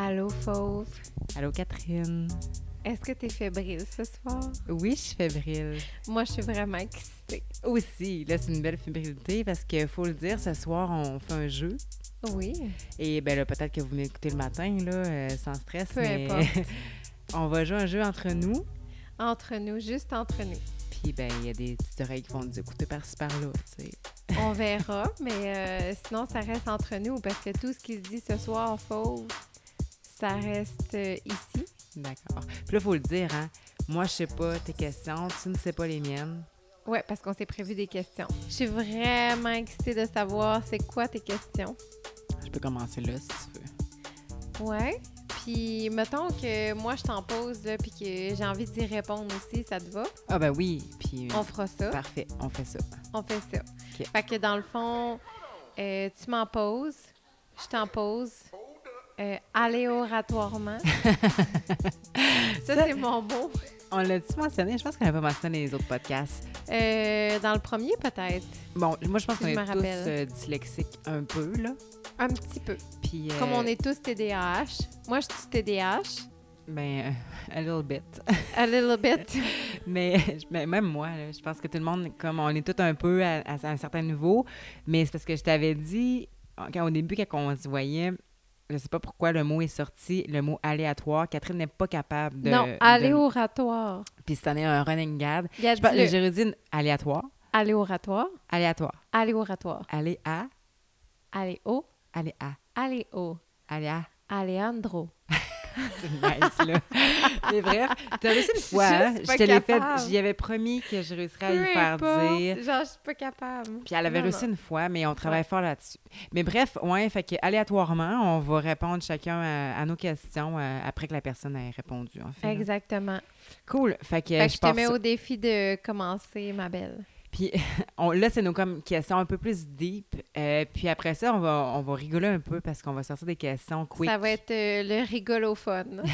Allô, Fauve? Allô, Catherine. Est-ce que t'es fébrile ce soir? Oui, je suis fébrile. Moi, je suis vraiment excitée. Aussi, là, c'est une belle fébrilité parce qu'il faut le dire, ce soir, on fait un jeu. Oui. Et ben là, peut-être que vous m'écoutez le matin, là, euh, sans stress, Peu mais importe. on va jouer un jeu entre nous. Entre nous, juste entre nous. Puis, ben, il y a des petites oreilles qui vont nous écouter par-ci par-là, tu sais. On verra, mais euh, sinon, ça reste entre nous parce que tout ce qui se dit ce soir, Fauve, ça reste euh, ici. D'accord. Puis là, faut le dire, hein. Moi, je sais pas tes questions, tu ne sais pas les miennes. Ouais, parce qu'on s'est prévu des questions. Je suis vraiment excitée de savoir c'est quoi tes questions. Je peux commencer là, si tu veux. Ouais. Puis, mettons que moi, je t'en pose, là, puis que j'ai envie d'y répondre aussi, ça te va? Ah ben oui, puis... On fera ça. Parfait, on fait ça. On fait ça. Ok. Fait que dans le fond, euh, tu m'en poses, je t'en pose, euh, aléoratoirement. ça, c'est mon mot. On l'a-tu mentionné? Je pense qu'on n'a pas mentionné les autres podcasts. Euh, dans le premier, peut-être. Bon, moi, je pense Si qu'on est tous euh, dyslexiques un peu, là. Un petit peu. Puis... Comme euh, on est tous TDAH. Moi, je suis TDAH. Ben, a little bit. A little bit. mais, mais même moi, là, je pense que tout le monde, comme on est tous un peu à, à un certain niveau, mais c'est parce que je t'avais dit, quand, au début, quand on se voyait, je sais pas pourquoi le mot est sorti, le mot aléatoire. Catherine n'est pas capable de... non, de- aléoratoire. Puis cette année, un running gag. J'ai redit aléatoire. Aléoratoire. Aléatoire. Aléoratoire. Allez à? Aléo. Allez à. Aléo. Allez à? Aléandro. C'est nice, là. Mais bref, t'as réussi une fois, Je hein? te l'ai fait, j'y avais promis que je réussirais à lui faire dire. Genre, je suis pas capable. Puis elle avait Non, réussi non. une fois, mais on travaille Ouais. fort là-dessus. Mais bref, ouais, fait que aléatoirement, on va répondre chacun à, à nos questions euh, après que la personne ait répondu, en fait. là. Exactement. Cool. Fait que, Fait je je te mets ça. au défi de commencer, ma belle. Puis on, là, c'est nos comme questions un peu plus deep. Euh, puis après ça, on va, on va rigoler un peu parce qu'on va sortir des questions quick. Ça va être euh, le rigolophone.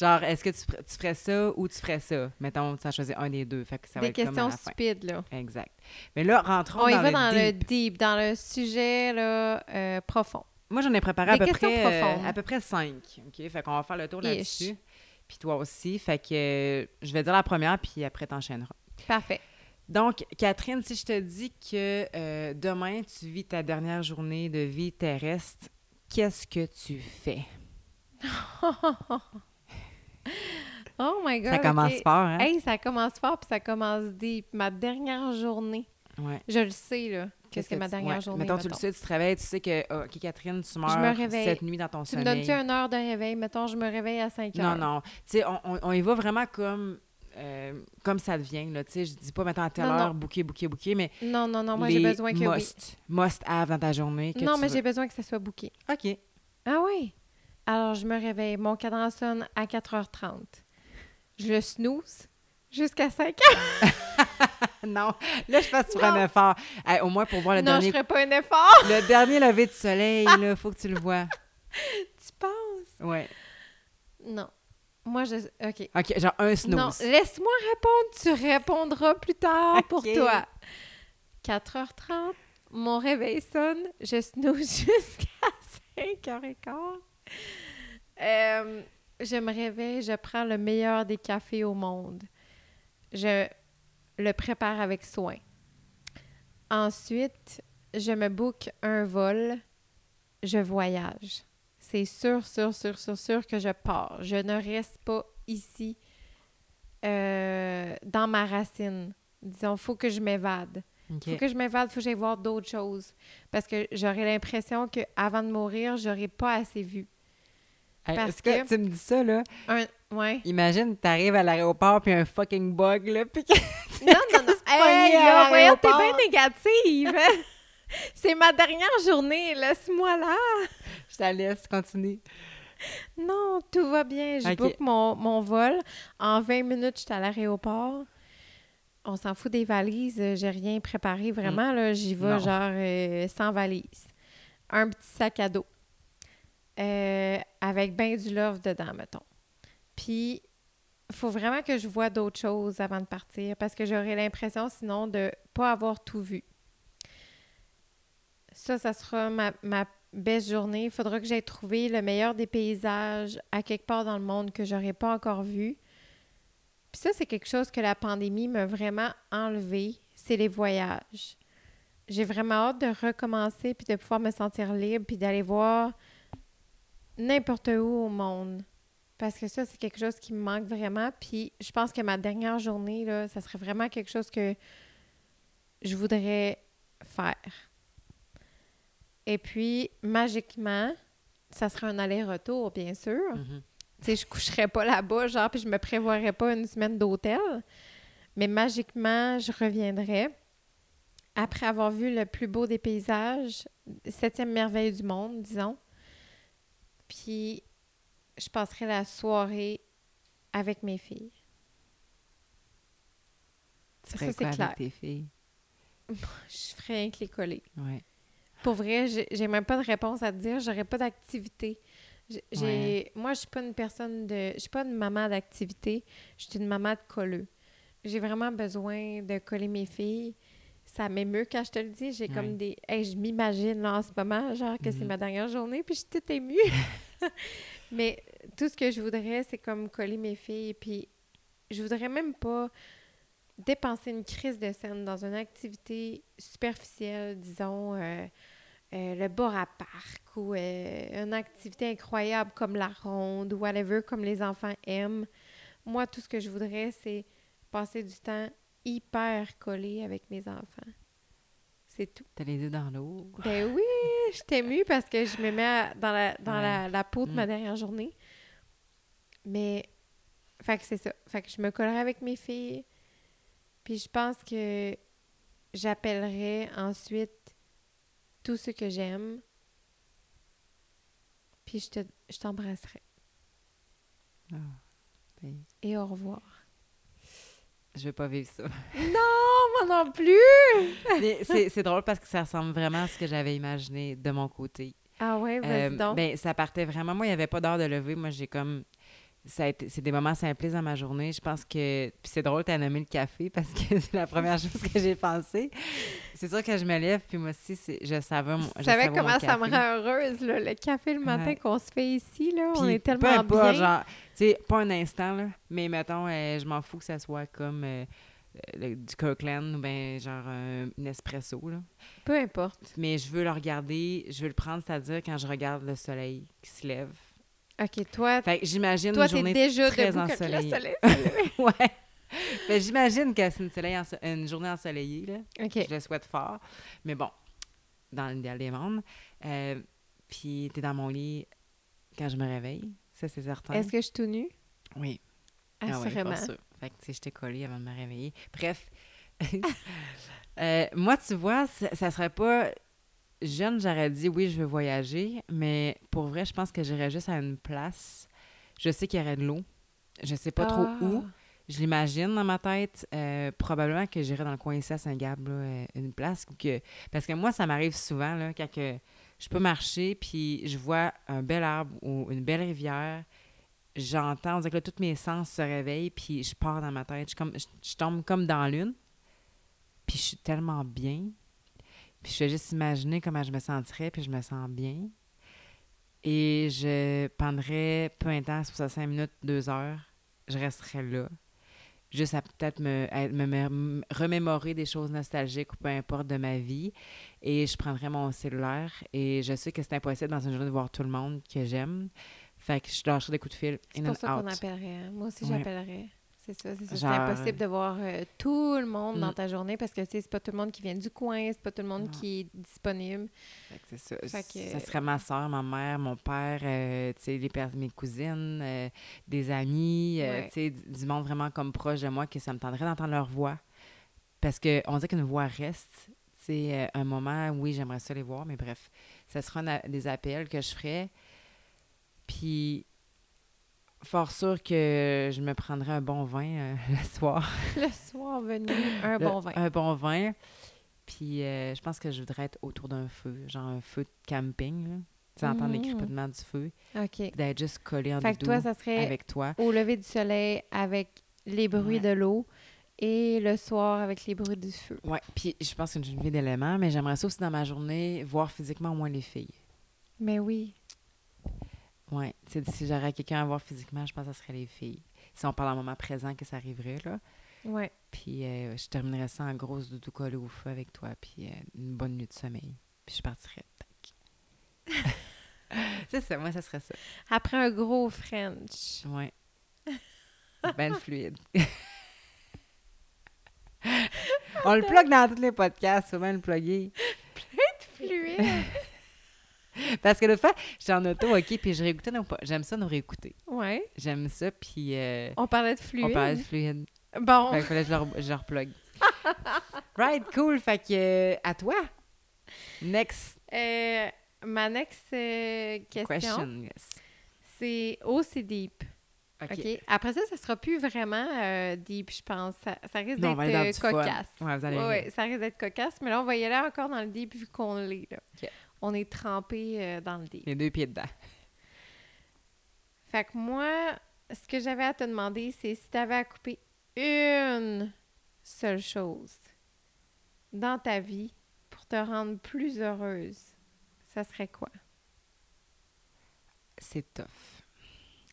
Genre, est-ce que tu, fer- tu ferais ça ou tu ferais ça? Mettons, tu as choisi un des deux. Fait que ça va Des être questions stupides, là. Exact. Mais là, rentrons On y dans, va le, dans le deep. deep, dans le sujet là, euh, profond. Moi, j'en ai préparé à peu, près, à peu près cinq. OK? Fait qu'on va faire le tour là-dessus. Puis toi aussi. Fait que euh, je vais dire la première, puis après, t'enchaîneras. Parfait. Donc, Catherine, si je te dis que euh, demain, tu vis ta dernière journée de vie terrestre, qu'est-ce que tu fais? oh my God. ça commence fort, hein? Hey, ça commence fort, puis ça commence deep. Ma dernière journée. Ouais. Je le sais, là, que c'est que ma tu- dernière ouais. journée. Mettons, tu le mettons. sais, tu te réveilles, tu sais que, ah, OK, Catherine, tu meurs me réveille. cette nuit dans ton Tu me sommeil. donnes-tu une heure de réveil? Mettons, je me réveille à 5 Non, heures. non. Tu sais, on, on, on y va vraiment comme, euh, comme ça devient, là. Tu sais, je dis pas, mettons, à telle Non, heure, non. bouquet, bouquet, bouquet, mais Non, non, non, moi, j'ai besoin que oui. must, must have dans ta journée. que Non, tu mais j'ai besoin que ça soit booké. OK. Ah oui? Alors, je me réveille. Mon cadran sonne à 4h30. Je le snooze jusqu'à 5 heures. non, là, je pense que tu prends Non. un effort. Hey, au moins, pour voir le non, je dernier... ferai pas un effort. Le dernier lever du soleil, là, faut que tu le vois. Tu penses? Ouais. Non. Moi, je... OK. OK, genre un Non, snooze. laisse-moi répondre. Tu répondras plus tard pour toi. 4h30, mon réveil sonne. Je snooze jusqu'à 5h15. Euh, je me réveille, je prends le meilleur des cafés au monde. Je le prépare avec soin. Ensuite, je me book un vol. Je voyage. C'est sûr, sûr, sûr, sûr, sûr que je pars. Je ne reste pas ici euh, dans ma racine. Disons, faut que je m'évade. OK. Faut que je m'évade, faut que j'aille voir d'autres choses. Parce que j'aurais l'impression qu'avant de mourir, j'aurais pas assez vu. Hey, parce est-ce que... que- tu me dis ça, là? Un... Ouais. Imagine, t'arrives à l'aéroport, puis un fucking bug, là, puis. Non, non, non. hey, là, voyons, t'es bien négative. hein? C'est ma dernière journée. Laisse-moi là. je te laisse continuer. Non, tout va bien. Je Ok. book mon, mon vol. En 20 minutes, je suis à l'aéroport. On s'en fout des valises. euh, J'ai rien préparé vraiment. là. J'y vais Non. genre euh, sans valise. Un petit sac à dos. Euh, avec ben du love dedans, mettons. Puis, il faut vraiment que je vois d'autres choses avant de partir parce que j'aurais l'impression sinon de pas avoir tout vu. Ça, ça sera ma, best journée, il faudra que j'aille trouver le meilleur des paysages à quelque part dans le monde que j'aurais pas encore vu. Puis ça, c'est quelque chose que la pandémie m'a vraiment enlevé, c'est les voyages. J'ai vraiment hâte de recommencer puis de pouvoir me sentir libre puis d'aller voir n'importe où au monde. Parce que ça, c'est quelque chose qui me manque vraiment. Puis je pense que ma dernière journée, là, ça serait vraiment quelque chose que je voudrais faire. Et puis, magiquement, ça serait un aller-retour, bien sûr. Mhm. Tu sais, je coucherais pas là-bas, genre, puis je me prévoirais pas une semaine d'hôtel. Mais magiquement, je reviendrais après avoir vu le plus beau des paysages, septième merveille du monde, disons. Puis, je passerai la soirée avec mes filles. Tu Ça, ferais quoi clair. avec tes filles? Je ferais rien que les coller. Ouais. Pour vrai, j'ai même pas de réponse à te dire. J'aurais pas d'activité. Moi, je suis pas une personne de... Je suis pas une maman d'activité. Je suis une maman de colleux. J'ai vraiment besoin de coller mes filles. Ça m'émeut quand je te le dis. J'ai Ouais. comme des... Hey, je m'imagine là en ce moment, genre que c'est Mhm. ma dernière journée, puis je suis toute émue. Mais tout ce que je voudrais, c'est comme coller mes filles. Puis je voudrais même pas dépenser une crise de scène dans une activité superficielle, disons, euh, euh, le bord à parc ou euh, une activité incroyable comme la ronde ou whatever, comme les enfants aiment. Moi, tout ce que je voudrais, c'est passer du temps hyper collé avec mes enfants. C'est tout. T'as les yeux dans l'eau. Ben oui, je t'ai émue parce que je me mets à- dans la, dans Ouais. la, la peau de ma Mm. dernière journée. Mais, fait que c'est ça. Fait que je me collerai avec mes filles. Puis je pense que j'appellerai ensuite tous ceux que j'aime. Puis je te- je t'embrasserai. Ah, ben, Et au revoir. Je vais pas vivre ça. Non, moi non plus! Mais c'est c'est drôle parce que ça ressemble vraiment à ce que j'avais imaginé de mon côté. Ah ouais, vas-y Euh, donc. ben, ça partait vraiment. Moi, il n'y avait pas d'heure de lever. Moi, j'ai comme. Ça a été- c'est des moments simplistes dans ma journée. Je pense que. Puis c'est drôle, tu as nommé le café parce que c'est la première chose que j'ai pensé. C'est sûr que je me lève, puis moi aussi, c'est- je savais mon. tu je savais comment ça me rend heureuse, là, le café le matin Ouais. qu'on se fait ici, là. on est tellement peu bien. genre, tu sais, pas un instant, là, mais mettons, euh, je m'en fous que ça soit comme euh, le- du Kirkland ou bien genre un, un espresso, là. Peu importe. Mais je veux le regarder, je veux le prendre, c'est-à-dire quand je regarde le soleil qui se lève. OK, toi, Fait j'imagine toi une journée déjà très ensoleillée. soleil ouais. Fait j'imagine que c'est une, journée ensoleillée, là. OK. Je le souhaite fort. Mais bon, dans l'idéal des mondes. Euh, puis t'es dans mon lit quand je me réveille. Ça, c'est certain. Est-ce que je suis tout nue? Oui. Ah ouais, Assurément. sûr. Fait que, tu sais, j'étais collée avant de me réveiller. Bref. Euh, moi, tu vois, ça, ça serait pas... Jeune, j'aurais dit oui, je veux voyager, mais pour vrai, je pense que j'irais juste à une place. Je sais qu'il y aurait de l'eau. Je sais pas trop Ah. où. Je l'imagine dans ma tête. Euh, probablement que j'irais dans le coin ici à Saint-Gab, euh, une place. que... Parce que moi, ça m'arrive souvent, là, quand que je peux marcher, puis je vois un bel arbre ou une belle rivière. J'entends, on dirait que là, tous mes sens se réveillent, puis je pars dans ma tête. Je, comme, je, je tombe comme dans l'une, puis je suis tellement bien. Puis je fais juste imaginer comment je me sentirais, puis je me sens bien. Et je prendrais peu intense, pour ça 5 minutes, 2 heures, je resterais là. Juste à peut-être me, me- me- remémorer des choses nostalgiques ou peu importe de ma vie. Et je prendrais mon cellulaire. Et je sais que c'est impossible dans une journée de voir tout le monde que j'aime. Fait que je lâcherais des coups de fil. C'est pour ça qu'on appellerait. hein. Moi aussi, Ouais. j'appellerais. C'est ça, c'est ça. C'est impossible de voir euh, tout le monde dans Mm. ta journée parce que, tu sais, c'est pas tout le monde qui vient du coin, c'est pas tout le monde Non. qui est disponible. Fait que c'est ça. Fait que- Ça serait ma soeur, ma mère, mon père, euh, tu sais, les pers- mes cousines, euh, des amis, Ouais. tu sais, du monde vraiment comme proche de moi que ça me tendrait d'entendre leur voix. Parce qu'on dit qu'une voix reste. C'est un moment, oui, j'aimerais ça les voir, mais bref, ça sera des appels que je ferais. Puis, fort sûr que je me prendrais un bon vin euh, le soir. Le soir venu, un Le- bon vin. Un bon vin. Puis euh, je pense que je voudrais être autour d'un feu, genre un feu de camping, là. Tu sais, entendre les Mhm. crépitements du feu, OK. d'être juste collé en Fait que toi, ça serait avec toi. au lever du soleil avec les bruits Ouais. de l'eau et le soir avec les bruits du feu. Ouais, puis je pense que j'ai une vie d'éléments, mais j'aimerais ça aussi dans ma journée voir physiquement au moins les filles. Mais oui. Sais, si j'aurais quelqu'un à voir physiquement, je pense que ce serait les filles. Si on parle en moment présent que ça arriverait, là. Ouais. Puis euh, je terminerais ça en grosse doudou collée au feu avec toi, puis euh, une bonne nuit de sommeil. Puis je partirais. Tac. c'est ça, moi, ça serait ça. Après un gros French. Ouais. Ben fluide. On le plug dans tous les podcasts, souvent le plugger. Fluide. Parce que le fait, j'étais en auto, OK, puis je réécoutais nos J'aime ça nous réécouter. ouais. J'aime ça, puis euh, On parlait de fluide. on parlait de fluide. Bon. Fait qu'il fallait que je le, re- je le replug. right, cool. Fait que, euh, à toi. Next Euh, ma next question, question. yes. c'est aussi deep. OK. OK. Après ça, ça sera plus vraiment euh, deep, je pense. Ça, ça risque d'être euh, cocasse. Ouais, vous allez Ouais, ouais, ça risque d'être cocasse, mais là, on va y aller encore dans le deep vu qu'on l'est. là. OK. On est trempé euh, dans le deep. Les deux pieds dedans. Fait que moi, ce que j'avais à te demander, c'est si tu avais à couper une seule chose dans ta vie pour te rendre plus heureuse, ça serait quoi? C'est tough.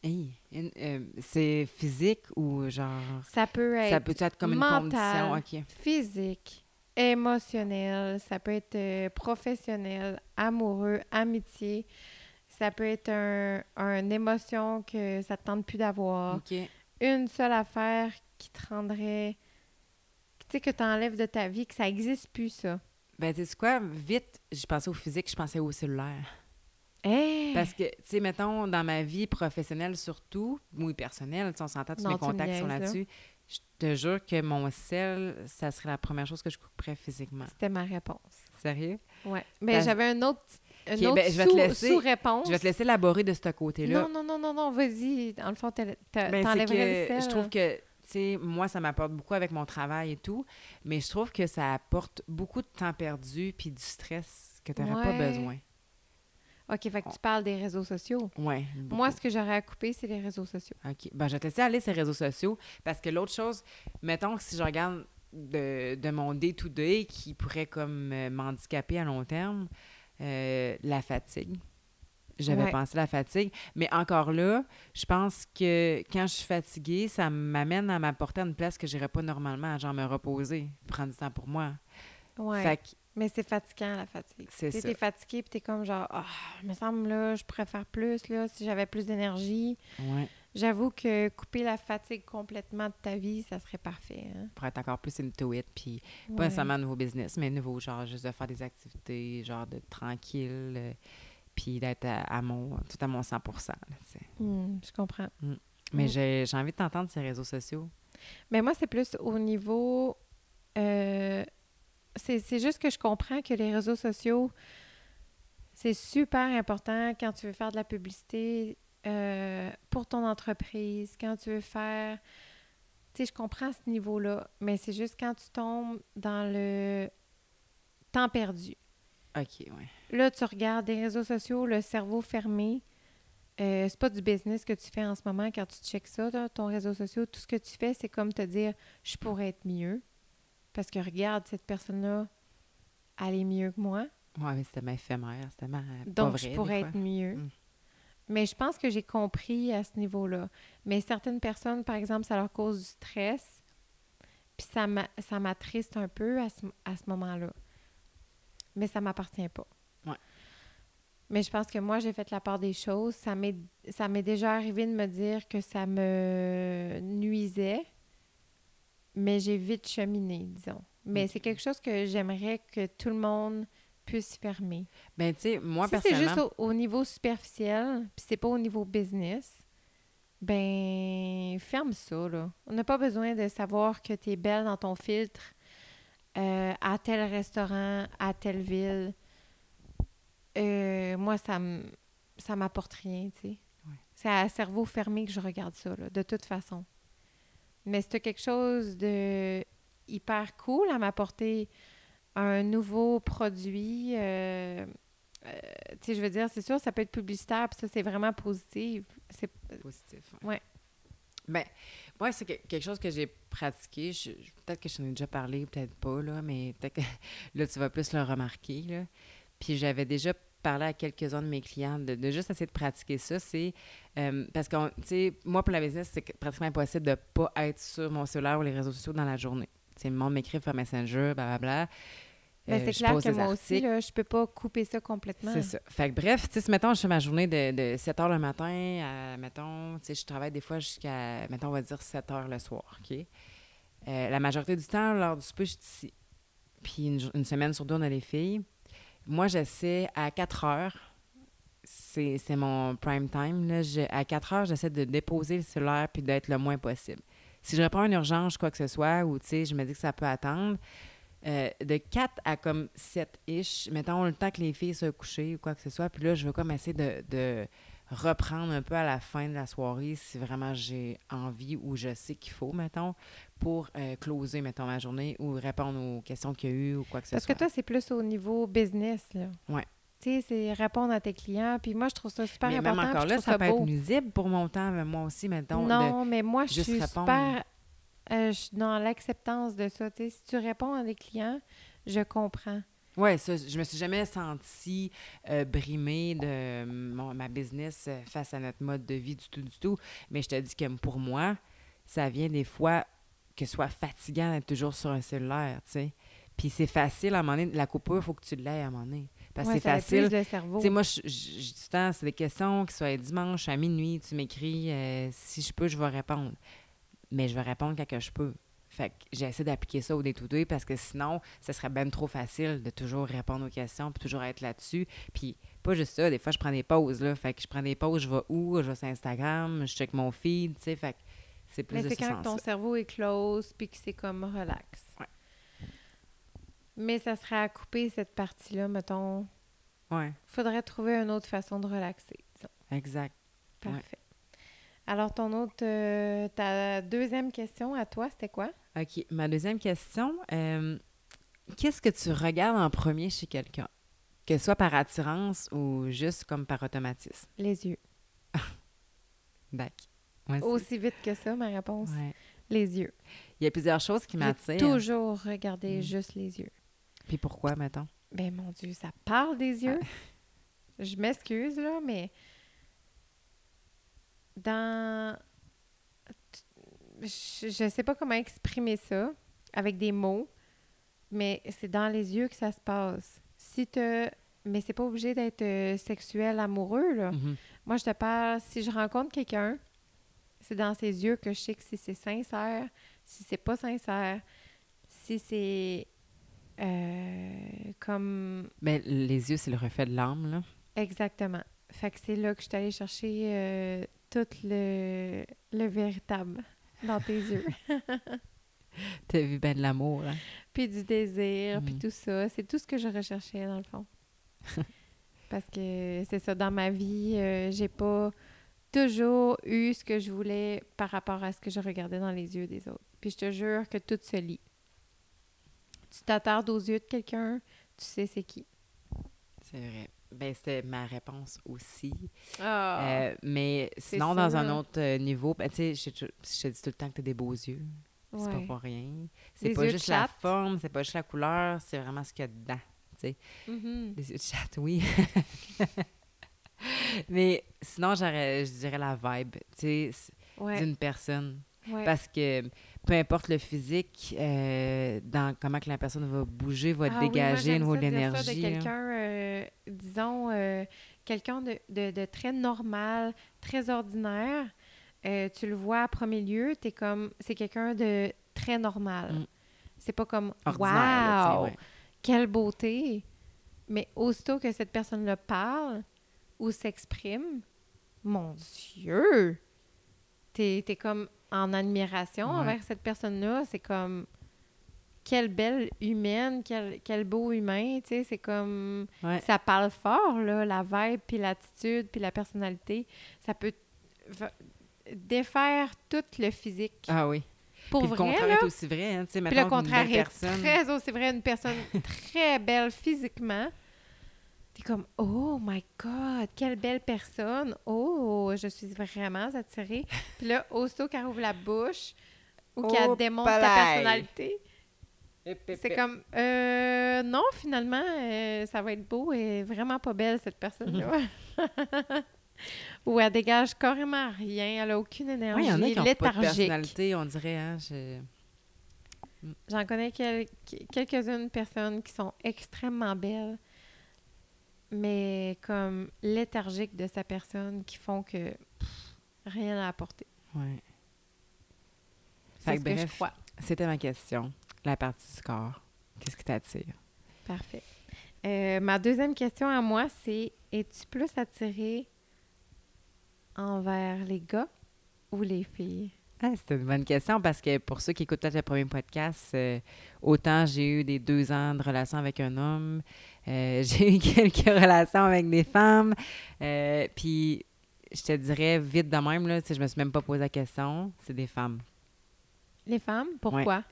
Hey, euh, c'est physique ou genre. Ça peut être Ça peut être comme une condition? OK. physique, émotionnel, ça peut être euh, professionnel, amoureux, amitié, ça peut être un, une émotion que ça te tente plus d'avoir. Une seule affaire qui te rendrait... Tu sais, que tu enlèves de ta vie, que ça n'existe plus, ça. Ben, tu sais quoi? Vite, je pensais au physique, je pensais au cellulaire. Hey! Parce que, tu sais, mettons, dans ma vie professionnelle surtout, ou personnelle, on s'entend, tous Non, mes contacts sont niaises, là. Je te jure que mon sel, ça serait la première chose que je couperais physiquement. C'était ma réponse. Sérieux? Ouais. Mais Parce- j'avais un autre, une Ok, autre ben, je vais te sous- laisser- sous-réponse. Je vais te laisser élaborer de ce côté-là. Non, non, non, non, non, vas-y. Dans le fond, Ben, c'est t'enlèverais que le je sel. trouve que, tu sais, moi, ça m'apporte beaucoup avec mon travail et tout, mais je trouve que ça apporte beaucoup de temps perdu puis du stress que tu n'aurais pas besoin. OK, fait que tu parles des réseaux sociaux. Ouais. Moi, ce que j'aurais à couper, c'est les réseaux sociaux. OK. Ben, je vais te laisser aller ces réseaux sociaux parce que l'autre chose, mettons que si je regarde de, de mon day-to-day qui pourrait comme euh, m'handicaper à long terme, euh, la fatigue. J'avais Ouais. pensé à la fatigue. Mais encore là, je pense que quand je suis fatiguée, ça m'amène à m'apporter à une place que je n'irais pas normalement, genre me reposer, prendre du temps pour moi. Ouais. Fait que, Mais c'est fatigant, la fatigue. C'est ça. T'es fatigué, puis t'es comme genre, ah, il me semble, là, je pourrais faire plus, là, si j'avais plus d'énergie. ouais, J'avoue que couper la fatigue complètement de ta vie, ça serait parfait. Hein? pour être encore plus into it, puis Ouais. pas nécessairement nouveau business, mais nouveau, genre juste de faire des activités, genre de tranquille, euh, puis d'être à, à mon, tout à mon 100 là, tu sais. Hmm, je comprends. Mais Mm. j'ai j'ai envie de t'entendre ces réseaux sociaux. Mais moi, c'est plus au niveau. euh, c'est juste que je comprends que les réseaux sociaux, c'est super important quand tu veux faire de la publicité euh, pour ton entreprise, quand tu veux faire. Tu sais, je comprends ce niveau-là, mais c'est juste quand tu tombes dans le temps perdu. OK, ouais. Là, tu regardes des réseaux sociaux, le cerveau fermé. Euh, c'est pas du business que tu fais en ce moment quand tu checkes ça, là, ton réseau social. Tout ce que tu fais, c'est comme te dire je pourrais être mieux. Parce que regarde, cette personne-là, elle est mieux que moi. Ouais, mais c'était ma éphémère, c'était ma. pas Donc, vrai, je pourrais être mieux. Mm. Mais je pense que j'ai compris à ce niveau-là. Mais certaines personnes, par exemple, ça leur cause du stress. Puis ça m'a- ça m'attriste un peu à ce, à ce moment-là. Mais ça m'appartient pas. Ouais. Mais je pense que moi, j'ai fait la part des choses. Ça m'est déjà arrivé de me dire que ça me nuisait. Mais j'ai vite cheminé, disons. Mais c'est quelque chose que j'aimerais que tout le monde puisse fermer. Ben, tu sais, moi, si c'est juste au, au niveau superficiel, puis c'est pas au niveau business, ben ferme ça, là. On n'a pas besoin de savoir que tu es belle dans ton filtre euh, à tel restaurant, à telle ville. Euh, moi, ça m- ça m'apporte rien, tu sais. Ouais. C'est à cerveau fermé que je regarde ça, là, de toute façon. Mais c'est quelque chose de hyper cool à m'apporter un nouveau produit. euh, euh, tu sais, je veux dire, c'est sûr, ça peut être publicitaire, puis ça, c'est vraiment positif. C'est positif. Ouais. Ben, moi, c'est que- quelque chose que j'ai pratiqué. Je- je- peut-être que je t'en ai déjà parlé, peut-être pas, là, mais peut-être que là, tu vas plus le remarquer. Là. Puis j'avais déjà parler à quelques-uns de mes clients, de, de juste essayer de pratiquer ça, c'est euh, parce que, tu sais, moi, pour la business, c'est pratiquement impossible de pas être sur mon cellulaire ou les réseaux sociaux dans la journée. Tu sais, le monde m'écrit par Messenger, blablabla. Mais Euh, c'est clair que moi aussi, là, je peux pas couper ça complètement. C'est ça. Fait que bref, tu sais, mettons, je fais ma journée de, de 7 h le matin à, mettons, tu sais, je travaille des fois jusqu'à, mettons, on va dire 7 h le soir, OK? Euh, la majorité du temps, lors du souper, je suis ici. Puis une semaine sur deux, on a les filles. Moi, j'essaie à 4 heures, c'est mon prime time, là, je- à 4 heures, j'essaie de déposer le cellulaire puis d'être le moins possible. Si je réponds à une urgence, quoi que ce soit, ou, je me dis que ça peut attendre, euh, de 4 à comme 7-ish, mettons le temps que les filles soient couchées ou quoi que ce soit. Puis là, je veux comme essayer de reprendre un peu à la fin de la soirée si vraiment j'ai envie ou je sais qu'il faut, mettons, pour euh, closer, mettons, ma journée ou répondre aux questions qu'il y a eu ou quoi que ce Parce que soit. toi, c'est plus au niveau business, là. Ouais. Tu sais, c'est répondre à tes clients. Puis moi, je trouve ça super Mais important. même encore là, ça peut beau. être nuisible pour mon temps, mais moi aussi, mettons. de- Non, mais moi, je suis répondre. super... euh, je suis dans l'acceptance de ça. Tu sais, si tu réponds à des clients, je comprends. Ouais, ça, je me suis jamais sentie euh, brimée de mon- ma business euh, face à notre mode de vie du tout, du tout. Mais je te dis que pour moi, ça vient des fois que ce soit fatigant d'être toujours sur un cellulaire, tu sais. Puis c'est facile à un moment donné, la coupure, il faut que tu l'aies à un moment donné. Parce que Ouais, c'est facile. le cerveau. Tu sais, moi, je, je, le temps, c'est des questions qui soient dimanche à minuit, tu m'écris, euh, si je peux, je vais répondre. Mais je vais répondre quand que je peux. Fait que j'essaie d'appliquer ça au day to day parce que sinon, ce serait ben trop facile de toujours répondre aux questions puis toujours être là-dessus. Puis pas juste ça, des fois, je prends des pauses, là. Fait que je prends des pauses, je vais où? Je vais sur Instagram, je check mon feed, tu sais. Fait que c'est plus Mais c'est ce quand ton cerveau est close puis que c'est comme relax. Ouais. Mais ça serait à couper cette partie-là, mettons. Ouais, Faudrait trouver une autre façon de relaxer. disons. exact. Ouais. Parfait. Alors, ton autre, euh, ta deuxième question à toi, c'était quoi? OK. Ma deuxième question, euh, qu'est-ce que tu regardes en premier chez quelqu'un? Que ce soit par attirance ou juste comme par automatisme? Les yeux. Bac. Aussi. Aussi vite que ça, ma réponse. Ouais. Les yeux. Il y a plusieurs choses qui m'attirent. toujours regardé Mm. juste les yeux. Puis pourquoi, mettons? Ben mon Dieu, ça parle des yeux. Je m'excuse, là, mais dans... Je, je sais pas comment exprimer ça avec des mots, mais c'est dans les yeux que ça se passe. Si te... Mais c'est pas obligé d'être euh, sexuel, amoureux, là. Mhm. Moi, je te parle, si je rencontre quelqu'un, c'est dans ses yeux que je sais que si c'est sincère, si c'est pas sincère, si c'est euh, comme Ben, les yeux, c'est le reflet de l'âme, là. exactement. Fait que c'est là que je suis allée chercher euh, tout le, le véritable dans tes yeux. T'as vu ben de l'amour, hein? puis du désir, puis Mm. tout ça. C'est tout ce que je recherchais, dans le fond. Parce que c'est ça, dans ma vie, euh, j'ai pas toujours eu ce que je voulais par rapport à ce que je regardais dans les yeux des autres. Puis je te jure que tout se lit. Tu t'attardes aux yeux de quelqu'un, tu sais c'est qui. C'est vrai. Ben, c'était ma réponse aussi. Ah! Euh, mais sinon, dans un autre euh, niveau, ben, tu sais, je, te dis tout le temps que t'as des beaux yeux. C'est pas ouais. pour rien. C'est pas juste la forme, c'est pas juste la couleur, c'est vraiment ce qu'il y a dedans. Mhm. Des yeux de chatte, oui. Mais sinon, je dirais la vibe, tu sais, c- Ouais, d'une personne. ouais. Parce que peu importe le physique, euh, dans comment que la personne va bouger, va Ah oui, moi, dégager dire ça l'énergie. de là. quelqu'un, euh, disons, euh, quelqu'un de, de- de très normal, très ordinaire. Tu le vois à premier lieu, t'es comme, c'est quelqu'un de très normal. Mm. C'est pas comme, Ordinaire, là, wow, ouais. quelle beauté. Mais aussitôt que cette personne-là parle ou s'exprime, mon Dieu, t'es es comme en admiration Ouais. envers cette personne-là. C'est comme, quelle belle humaine, quel, quel beau humain, tu sais, c'est comme... Ouais. Ça parle fort, là, la vibe, puis l'attitude, puis la personnalité. Ça peut défaire tout le physique. Ah oui. Pour Puis le vrai, contraire là. est aussi vrai. Hein, tu sais, le contraire belle est personne, très aussi vrai. Une personne très belle physiquement. T'es comme, oh my God, quelle belle personne. Oh, je suis vraiment attirée. Puis là, aussitôt qu'elle ouvre la bouche ou qu'elle Oh, démontre ta personnalité, C'est comme, euh, non, finalement, euh, ça va être beau et vraiment pas belle, cette personne-là. Ou elle dégage carrément rien, elle a aucune énergie, Oui, il y en a qui ont pas de léthargique. personnalité, on dirait. Hein, je- J'en connais quel- quelques-unes personnes qui sont extrêmement belles, mais comme léthargiques de sa personne, qui font que pff, rien à apporter. Ouais. C'est ce que que je bref. crois. C'était ma question. La partie du corps. Qu'est-ce qui t'attire? Parfait. Euh, ma deuxième question à moi, c'est es-tu plus attirée envers les gars ou les filles? Ah, c'est une bonne question parce que pour ceux qui écoutent peut-être le premier podcast, euh, autant j'ai eu des deux ans de relation avec un homme, euh, j'ai eu quelques relations avec des femmes, euh, puis je te dirais vite de même, là, je me suis même pas posé la question, c'est des femmes. Les femmes? Pourquoi?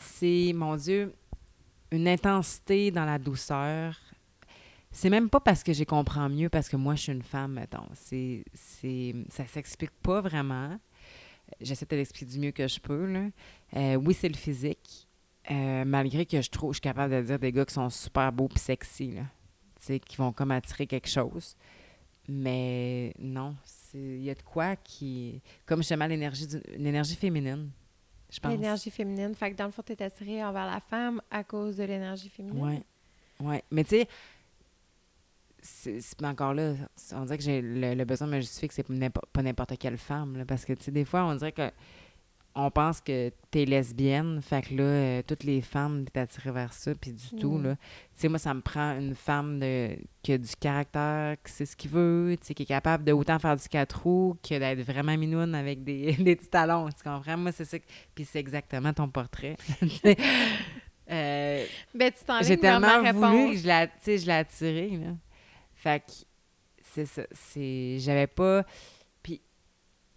c'est, mon Dieu, une intensité dans la douceur. C'est même pas parce que j'ai comprends mieux, parce que moi, je suis une femme, mettons. C'est, c'est, ça s'explique pas vraiment. J'essaie de l'expliquer du mieux que je peux, là. Euh, oui, c'est le physique, euh, malgré que je trouve, je suis capable de dire des gars qui sont super beaux puis sexy, là. Tu sais, qui vont comme attirer quelque chose. Mais non, il y a de quoi qui... Comme justement l'énergie, l'énergie féminine, je pense. L'énergie féminine. Fait que dans le fond, tu es attirée envers la femme à cause de l'énergie féminine. Ouais. Ouais. Mais tu sais, c'est encore là, on dirait que j'ai le, le besoin de me justifier que c'est pas n'importe quelle femme. là, parce que, tu sais, des fois, on dirait que on pense que t'es lesbienne, fait que là, euh, toutes les femmes, t'es attirée vers ça, puis du tout, Mm. là. Tu sais, moi, ça me prend une femme de, qui a du caractère, qui sait ce qu'il veut, tu sais, qui est capable de autant faire du quatre roues que d'être vraiment minoune avec des, des petits talons, tu comprends? Moi, c'est ça, puis c'est exactement ton portrait. Euh, Ben, tu t'enlignes j'ai tellement voulu que je l'ai, tu sais, je l'ai attiré, là. Fait que c'est ça. C'est, j'avais pas... Puis,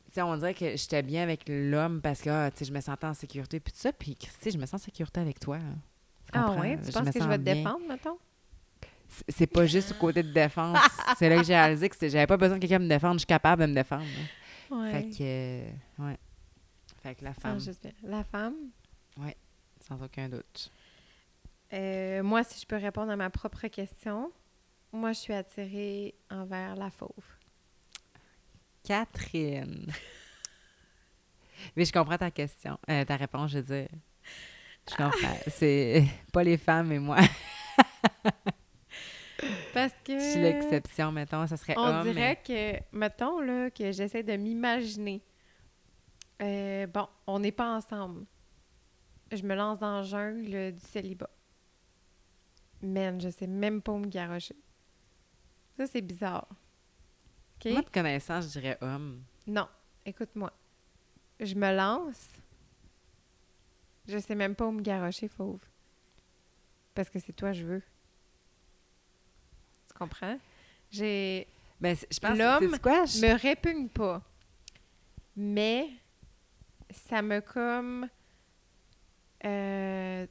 tu sais, on dirait que j'étais bien avec l'homme parce que, ah, tu sais, je me sentais en sécurité, puis tout ça. Puis, Christy, je me sens en sécurité avec toi. Tu Ah ouais? Tu me penses que je vais te bien. défendre, mettons? C'est- pas juste au côté de défense. c'est là que j'ai réalisé que j'avais pas besoin que quelqu'un me défende. Je suis capable de me défendre. là. Ouais. Fait que, euh, ouais. Fait que la Ça femme. La femme? sans aucun doute. Euh, moi, si je peux répondre à ma propre question, moi, je suis attirée envers la fauve. Catherine. Mais je comprends ta question, euh, ta réponse, je veux dire. Je comprends. C'est pas les femmes, mais moi. Parce que... Je suis l'exception, mettons. Ça serait On homme. dirait que, mettons, là, que j'essaie de m'imaginer. Euh, bon, on n'est pas ensemble. Je me lance dans la jungle du célibat. Man, je sais même pas où me garrocher. Ça, c'est bizarre. OK? mais Moi, de connaissance, je dirais homme. Non, écoute-moi. Je me lance. Je sais même pas où me garrocher, fauve. Parce que c'est toi je veux. Tu comprends? J'ai... Ben, je pense L'homme quoi? Je- me répugne pas. Mais ça me comme euh,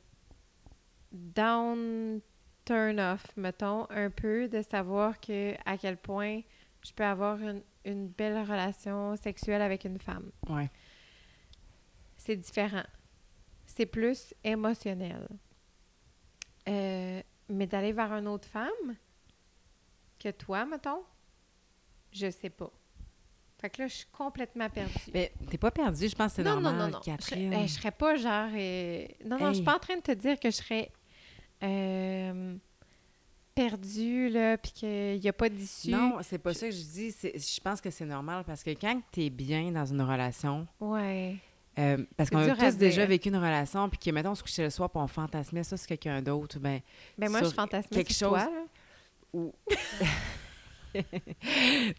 down turn off, mettons, un peu de savoir que à quel point je peux avoir une, une belle relation sexuelle avec une femme. Ouais. C'est différent. C'est plus émotionnel. Euh, mais d'aller vers une autre femme que toi, mettons, je sais pas. Fait que là, je suis complètement perdue. Mais t'es pas perdu, je pense que c'est non, normal, non, non, non. Je serais, Catherine. eh, je serais pas genre. euh, Non, non, je suis Hey. pas en train de te dire que je serais euh, perdue, là, puis qu'il n'y a pas d'issue. Non, c'est pas ça que je dis. Je pense que c'est normal parce que quand t'es bien dans une relation, Ouais. euh, parce qu'on a tous déjà vécu une relation, puis que, mettons, on se couchait le soir, puis on fantasmait ça sur quelqu'un d'autre, ben, Ben, moi, je fantasme quelque sur chose- toi, là. ou...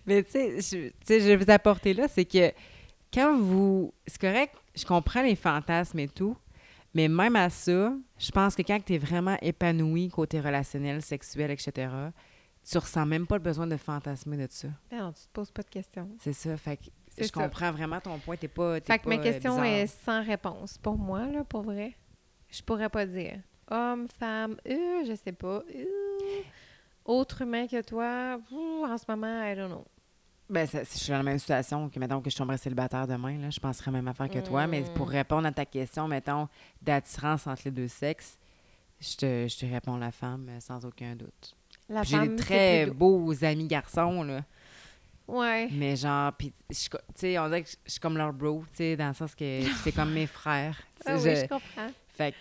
Mais tu sais, je, tu sais, je vais vous apporter là, c'est que quand vous... C'est correct, je comprends les fantasmes et tout, mais même à ça, je pense que quand tu es vraiment épanoui côté relationnel, sexuel, etc., tu ressens même pas le besoin de fantasmer de ça. Ben non, tu te poses pas de questions. C'est ça, fait que je ça. comprends vraiment ton point, t'es pas t'es Fait que ma pas, euh, question bizarre. est sans réponse. Pour moi, là, pour vrai, je pourrais pas dire. Homme, femme, euh, je sais pas. euh, autre humain que toi, en ce moment, I don't know. Ben, ça- si je suis dans la même situation que, mettons, que je tomberais célibataire demain, là, je penserais la même affaire que toi. Mais pour Mm. répondre à ta question, mettons, d'attirance entre les deux sexes, je te, je te réponds la femme euh, sans aucun doute. La J'ai des très beaux amis garçons, là. Ouais. Mais genre, puis, tu sais, on dirait que je suis comme leur bro, tu sais, dans le sens que c'est comme mes frères. Ah oui, je- je comprends. Fait que,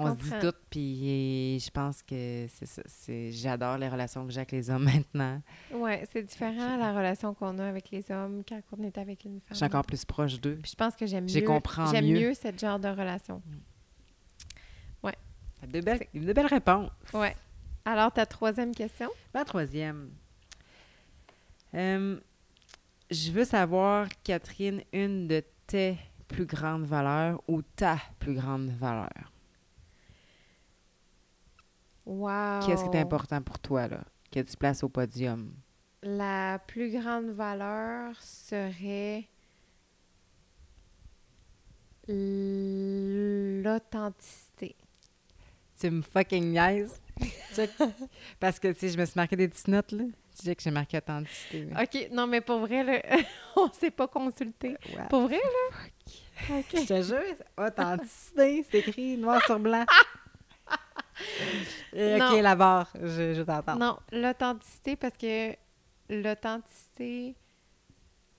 on se dit tout, puis je pense que c'est ça. J'adore les relations que j'ai avec les hommes maintenant. Ouais, c'est différent la relation qu'on a avec les hommes quand on est avec une Je femme. suis encore plus proche d'eux. Puis je pense que j'aime Je mieux. J'aime mieux. mieux cette genre de relation. De belles, de belles réponses. Ouais. Alors, ta troisième question? La troisième. Euh, je veux savoir, Catherine, une de tes plus grandes valeurs ou ta plus grande valeur? Wow! Qu'est-ce qui est important pour toi, là, que tu places au podium? La plus grande valeur serait l'authenticité. Tu me fucking niaises. Parce que, tu sais, je me suis marqué des petites notes, là. Tu sais que j'ai marqué authenticité. OK, non, mais pour vrai, là, on s'est pas consulté. Ouais. Pour vrai, là? OK. Je te jure, authenticité, c'est écrit noir sur blanc. Euh. OK, la barre, je, je t'entends. Non, l'authenticité, parce que l'authenticité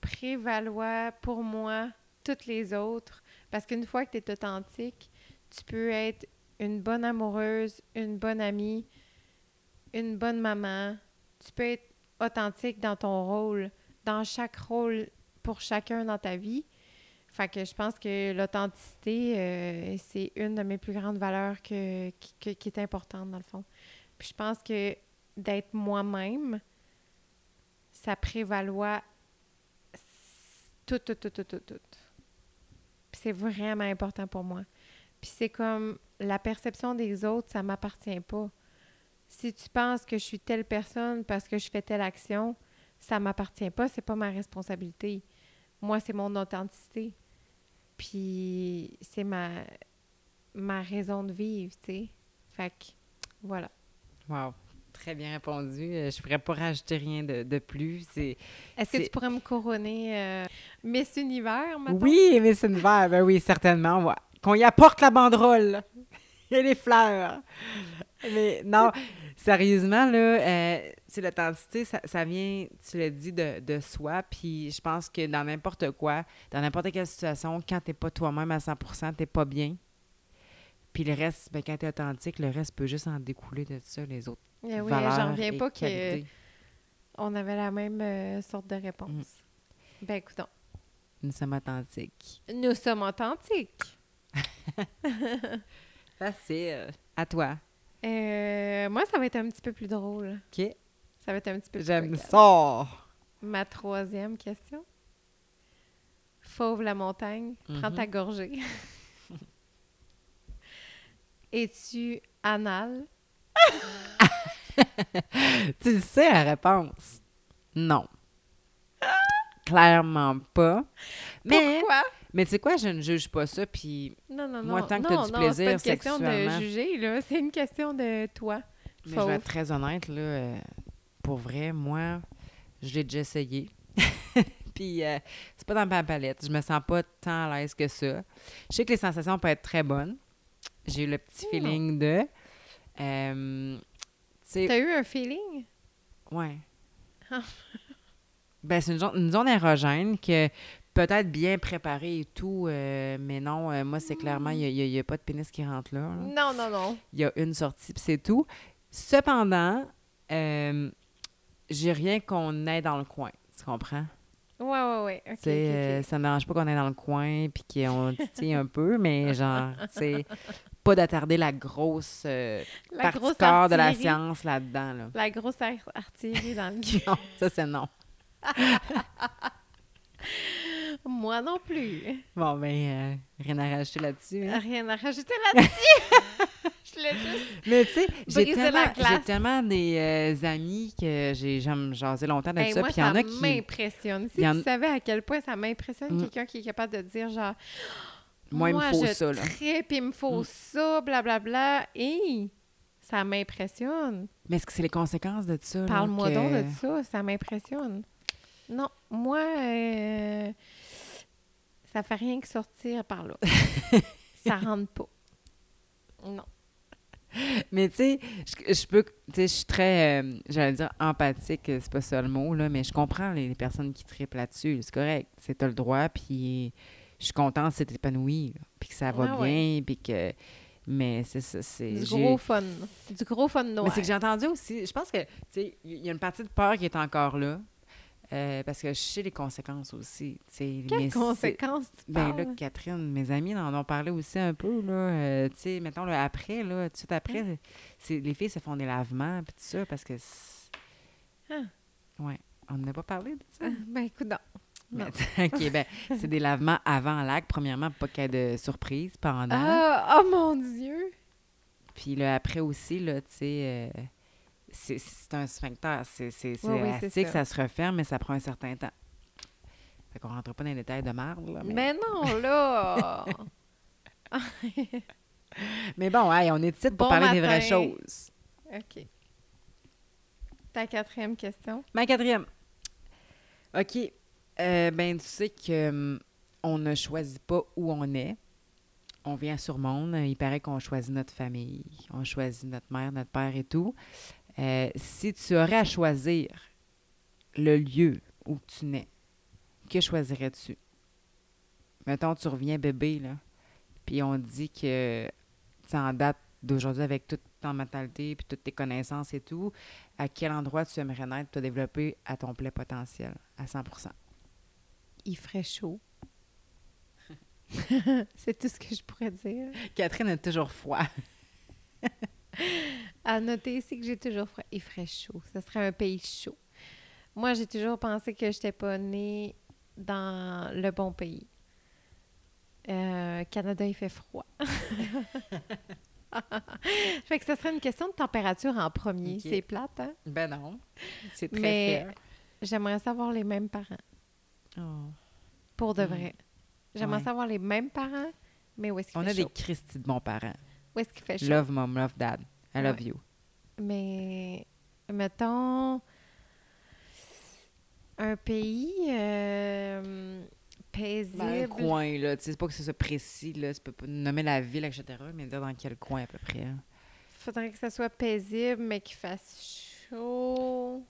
prévaloir pour moi toutes les autres. Parce qu'une fois que tu es authentique, tu peux être une bonne amoureuse, une bonne amie, une bonne maman. Tu peux être authentique dans ton rôle, dans chaque rôle pour chacun dans ta vie. Fait que je pense que l'authenticité, euh, c'est une de mes plus grandes valeurs que, qui, est importante dans le fond. Puis je pense que d'être moi-même, ça prévaloir tout, tout, tout, tout, tout, tout. Puis c'est vraiment important pour moi. Puis c'est comme la perception des autres, ça m'appartient pas. Si tu penses que je suis telle personne parce que je fais telle action, ça m'appartient pas, c'est pas ma responsabilité. Moi, c'est mon authenticité. Puis c'est ma ma raison de vivre, tu sais. Fait que voilà. Wow. Très bien répondu. Euh, Je pourrais pas rajouter rien de, de plus. C'est... Est-ce que tu pourrais me couronner euh, Miss Univers, maintenant? Oui, Miss Univers, ben oui, certainement. ouais. Qu'on y apporte la banderole et les fleurs. Mais non, sérieusement, là, euh, c'est l'authenticité, ça, ça vient, tu l'as dit, de, de soi. Puis je pense que dans n'importe quoi, dans n'importe quelle situation, quand t'es pas toi-même à 100% t'es pas bien. Puis le reste, ben, quand t'es authentique, le reste peut juste en découler de ça, les autres Eh oui, j'en reviens pas qu'on avait la même euh, sorte de réponse. Mm. Ben écoutons, Nous sommes authentiques. nous sommes authentiques. Facile. À toi. Euh, moi, ça va être un petit peu plus drôle. OK. Ça va être un petit peu J'aime ça. Ma troisième question. Fauve la montagne, prends Mhm. ta gorgée. Es-tu anal? Tu le sais la réponse. Non. Clairement pas. Mais, Pourquoi? mais tu sais quoi, je ne juge pas ça. Puis, Non, non, non. Moi, tant que du plaisir c'est pas une question de juger, là. C'est une question de toi. mais je vais être très honnête, là, euh, pour vrai, moi, je l'ai déjà essayé. puis, euh, c'est pas dans ma palette. Je me sens pas tant à l'aise que ça. Je sais que les sensations peuvent être très bonnes. J'ai eu le petit Oh. feeling de. euh, T'as eu un feeling? Ouais. Ah. ben, c'est une, zone- une zone érogène que peut-être bien préparée et tout, euh, mais non, euh, moi, c'est clairement, il n'y a, pas de pénis qui rentre là. là. Non, non, non. Il y a une sortie, puis c'est tout. Cependant, euh, j'ai rien qu'on ait dans le coin, tu comprends? Ouais, ouais, ouais. Euh, ça ne me dérange pas qu'on est dans le coin puis qu'on titille un peu, mais genre, c'est pas d'attarder la grosse euh, La partie grosse corps de la science là-dedans. Là. La grosse ar- artillerie dans le cul. Non, ça, c'est non. Moi non plus. Bon, ben, euh, rien à rajouter là-dessus. hein? Rien à rajouter là-dessus. L'ai juste... Mais tu sais, j'ai tellement, j'ai tellement des euh, amis que j'ai j'aime jaser longtemps de Hey, ça. moi, Puis il y en a qui. m'impressionne. Si en- tu savais à quel point ça m'impressionne Mm. quelqu'un qui est capable de dire genre Moi, il me faut je ça, là. trippe, il me faut Mm. ça, blablabla. Et ça m'impressionne. Mais est-ce que c'est les conséquences de ça? Parle-moi que- donc de ça, ça m'impressionne. Non, moi, euh, ça fait rien que sortir par là. ça rentre pas. Non. Mais tu sais, je, je peux, tu sais, je suis très, euh, j'allais dire empathique, c'est pas ça le mot, là, mais je comprends les, les personnes qui trippent là-dessus. C'est correct. C'est t'as le droit, puis je suis contente épanoui, là, puis que ça va Ah bien, puis que. Mais c'est ça, c'est. Du gros fun. Du gros fun noir. Mais c'est que j'ai entendu aussi, je pense que, tu sais, il y a une partie de peur qui est encore là, euh, parce que je sais les conséquences aussi, mais Quelles c'est- conséquences tu Ben parles? là, Catherine, mes amis en ont parlé aussi un peu, là. euh, tu sais, mettons, là, après, là, tout de suite après, c'est, les filles se font des lavements, puis tout ça, parce que... Ah. Ouais. On n'a pas parlé de ça? Ah, ben écoute, non. Mais-. OK, ben, c'est des lavements avant l'acte, premièrement, pour pas qu'il y ait de surprise pendant. Ah, oh mon Dieu! Puis là, après aussi, là, tu sais... c'est, un sphincter, c'est, Oui, ça. ça. se referme, mais ça prend un certain temps. Fait qu'on rentre pas dans les détails de marde, là, mais... Mais non, là! Mais bon, hey, on est ici pour Bon parler des vraies choses. OK. Ta quatrième question? Ma quatrième. OK. Euh, ben, tu sais que hum, on ne choisit pas où on est. On vient sur monde. Il paraît qu'on choisit notre famille. On choisit notre mère, notre père et tout. Euh, si tu aurais à choisir le lieu où tu nais, que choisirais-tu? Mettons, tu reviens bébé, là, puis on dit que tu en date d'aujourd'hui avec toute ton mentalité puis toutes tes connaissances et tout, à quel endroit tu aimerais naître, te développer à ton plein potentiel, à 100% Il ferait chaud. c'est tout ce que je pourrais dire. Catherine a toujours froid. À noter ici que j'ai toujours froid. Il ferait chaud. Ce serait un pays chaud. Moi, j'ai toujours pensé que je n'étais pas née dans le bon pays. Euh, Canada, il fait froid. fait que ce serait une question de température en premier. C'est plate, hein? Ben non. C'est très Mais j'aimerais savoir les mêmes parents. Oh. Pour de Mm. vrai. J'aimerais Ouais. savoir les mêmes parents, mais où est-ce qu'il On fait a des chaud? Christy de bons parents. Où est-ce qu'il fait chaud? Love mom, love dad. I love Ouais. you. Mais, mettons, un pays euh, paisible. Dans un coin, là. Tu sais, c'est pas que ce soit précis, là. Tu peux pas nommer la ville, etc., mais dire dans quel coin à peu près. hein. faudrait que ça soit paisible, mais qu'il fasse chaud.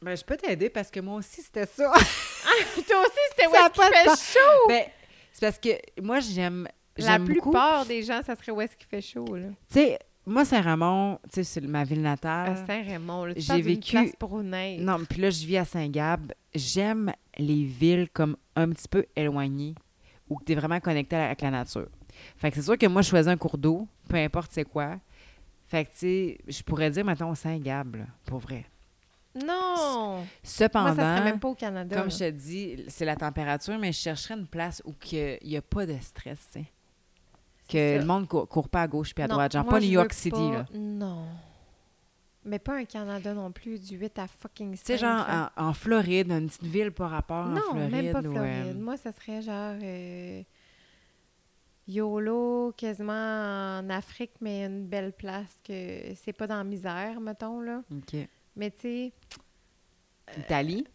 Ben, je peux t'aider parce que moi aussi, c'était ça. Toi aussi, c'était où est-ce qu'il fait chaud? ben, c'est parce que moi, j'aime. La beaucoup- plupart des gens, ça serait où est-ce qu'il fait chaud, là. Tu sais, moi, Saint-Ramon, tu sais, c'est ma ville natale. À Saint-Raymond, là. Tu j'ai vécu- place pour. Non, puis là, je vis à Saint-Gab. J'aime les villes comme un petit peu éloignées où tu es vraiment connecté avec la nature. Fait que c'est sûr que moi, je choisis un cours d'eau, peu importe c'est quoi. Fait que, tu sais, je pourrais dire, mettons, Saint-Gab, là, pour vrai. Non! Moi, Cependant, ça serait même pas au Canada. comme là. je te dis, c'est la température, mais je chercherais une place où il n'y a pas de stress, tu sais. Que le monde court, court pas à gauche puis à Non, droite. Genre moi, pas New York City, pas- là. Non. Mais pas un Canada non plus, du 8 à fucking 5. Tu sais, genre en, en Floride, une petite ville par rapport Non, en Floride. même pas ou, Floride. euh, Moi, ça serait genre euh, YOLO, quasiment en Afrique, mais une belle place que c'est pas dans la misère, mettons, là. OK. Mais tu sais, Italie?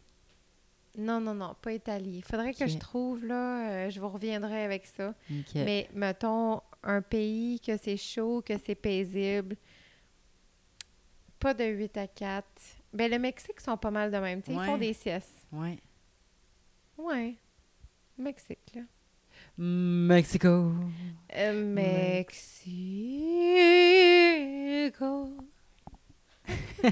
non, non, non, pas Italie. Il faudrait que je trouve, là, euh, je vous reviendrai avec ça. Mais mettons, un pays que c'est chaud, que c'est paisible, pas de 8 à 4. Ben, le Mexique sont pas mal de même. tu sais, Ils font Ouais. des siestes. Ouais. Ouais. Mexique, là. Mexico. Euh, Mexico.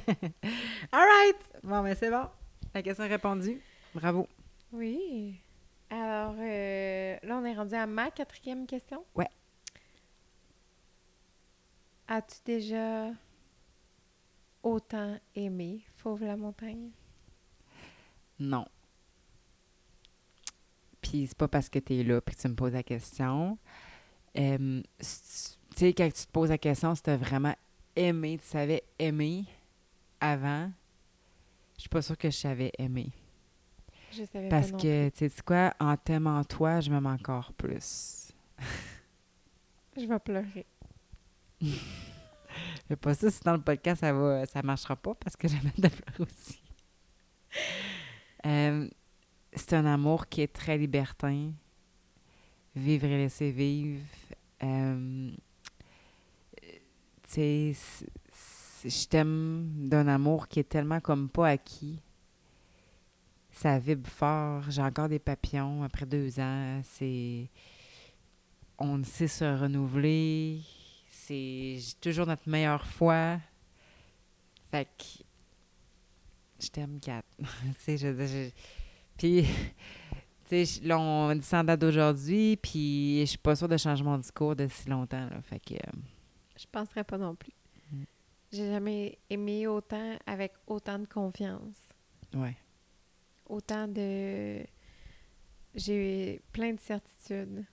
All right. Bon, mais c'est bon. La question est répondue. Bravo. Oui. Alors, euh, là, on est rendu à ma quatrième question. Ouais. As-tu déjà autant aimé Fauve la montagne? Non. Puis c'est pas parce que tu es là puis que tu me poses la question. Euh, tu sais, quand tu te poses la question, si tu as vraiment aimé, tu savais aimer avant, je suis pas sûre que je savais aimer. Je savais Parce pas non que, tu sais quoi, en t'aimant toi, je m'aime encore plus. Je vais pleurer. Fais pas ça, si dans le podcast, ça va, ça marchera pas parce que j'aime de pleurer aussi. Euh, c'est un amour qui est très libertin. Vivre et laisser vivre. Euh, tu sais, je t'aime d'un amour qui est tellement comme pas acquis. Ça vibre fort. J'ai encore des papillons après deux ans. C'est. On sait se renouveler. C'est toujours notre meilleure fois. Fait que. Je t'aime, Kat. tu sais, je je- Puis, tu sais, là, on date d'aujourd'hui, puis je suis pas sûre de changer mon discours de si longtemps, là. Fait que. euh, Je penserais pas non plus. Mm. J'ai jamais aimé autant avec autant de confiance. ouais. Autant de. J'ai plein de certitudes.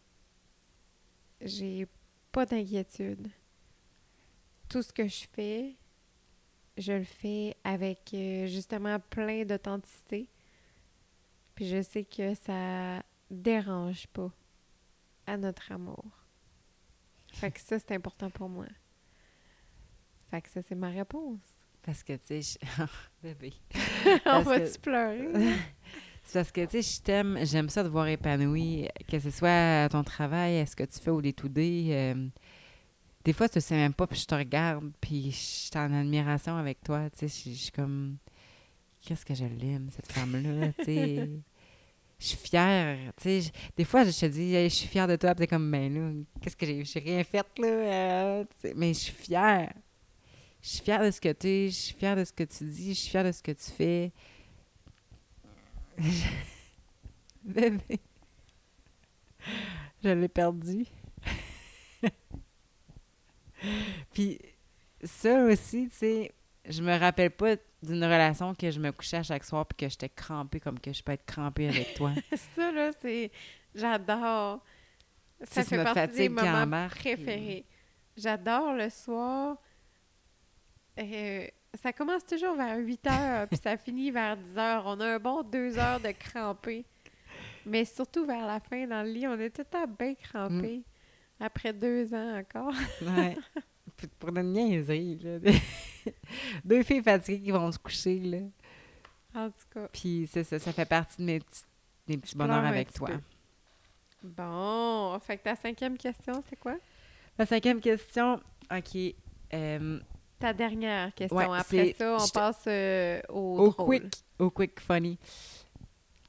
J'ai pas d'inquiétude. Tout ce que je fais, je le fais avec euh, justement plein d'authenticité. Puis je sais que ça dérange pas à notre amour. Fait que ça, c'est important pour moi. Fait que ça, c'est ma réponse. Parce que, tu sais, je- bébé. On va-tu que- pleurer? C'est parce que, tu sais, je t'aime, j'aime ça de voir épanoui, que ce soit à ton travail, à ce que tu fais au day-to-day. euh, des fois, tu sais même pas, puis je te regarde, puis je suis en admiration avec toi, tu sais, je suis comme... Qu'est-ce que je l'aime, cette femme-là, tu sais... Je suis fière, tu sais. Des fois, je te dis, je suis fière de toi, puis t'es comme, ben là, qu'est-ce que j'ai... J'ai rien fait, là, euh, mais je suis fière. Je suis fière de ce que tu es, je suis fière de ce que tu dis, je suis fière de ce que tu fais. Bébé. Je l'ai perdu. Puis ça aussi, tu sais, je me rappelle pas d'une relation que je me couchais à chaque soir puis que j'étais crampée comme que je peux être crampée avec toi. ça, là, c'est... J'adore. Ça fait partie des fatigue qui moments embarque. préférés. J'adore le soir. Euh, ça commence toujours vers 8 heures, puis ça finit vers 10 heures. On a un bon deux heures de crampé. Mais surtout vers la fin, dans le lit, on est tout le temps bien crampé. Mm. Après deux ans encore. Ouais. Pour une niaiserie, là. Deux filles fatiguées qui vont se coucher, là. En tout cas. Puis c'est ça, ça fait partie de mes petits, mes petits bonheurs avec toi. peu. Bon, fait que ta cinquième question, c'est quoi? La cinquième question, OK. euh, Ta dernière question. Ouais, Après ça, on passe euh, au, au drôle. quick, au quick funny.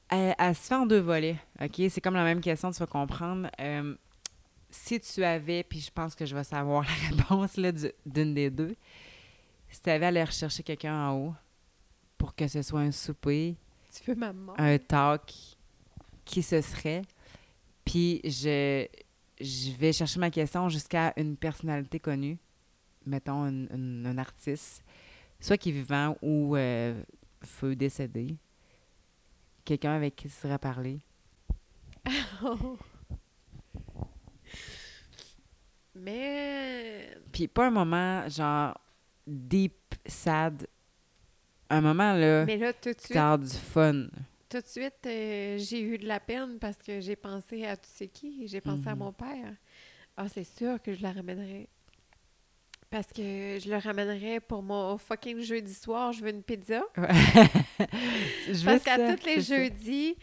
Elle, elle se fait en deux volets, OK? C'est comme la même question, tu vas comprendre. Euh, si tu avais, puis je pense que je vais savoir la réponse là, du- d'une des deux, si tu avais à aller rechercher quelqu'un en haut pour que ce soit un souper, Tu veux un talk, qui ce serait? Puis je, je vais chercher ma question jusqu'à une personnalité connue, mettons une- une- un artiste, soit qui est vivant ou euh, feu décédé. Quelqu'un avec qui tu serais parler. Mais Puis pas un moment genre deep, sad. Un moment là, Mais là, tout de suite, t'a du fun. tout de suite euh, j'ai eu de la peine parce que j'ai pensé à tu sais qui, j'ai pensé à Mhm. mon père. Ah, c'est sûr que je la ramènerais. Parce que je le ramènerais pour mon fucking jeudi soir, je veux une pizza. Je Parce qu'à tous les ça. jeudis,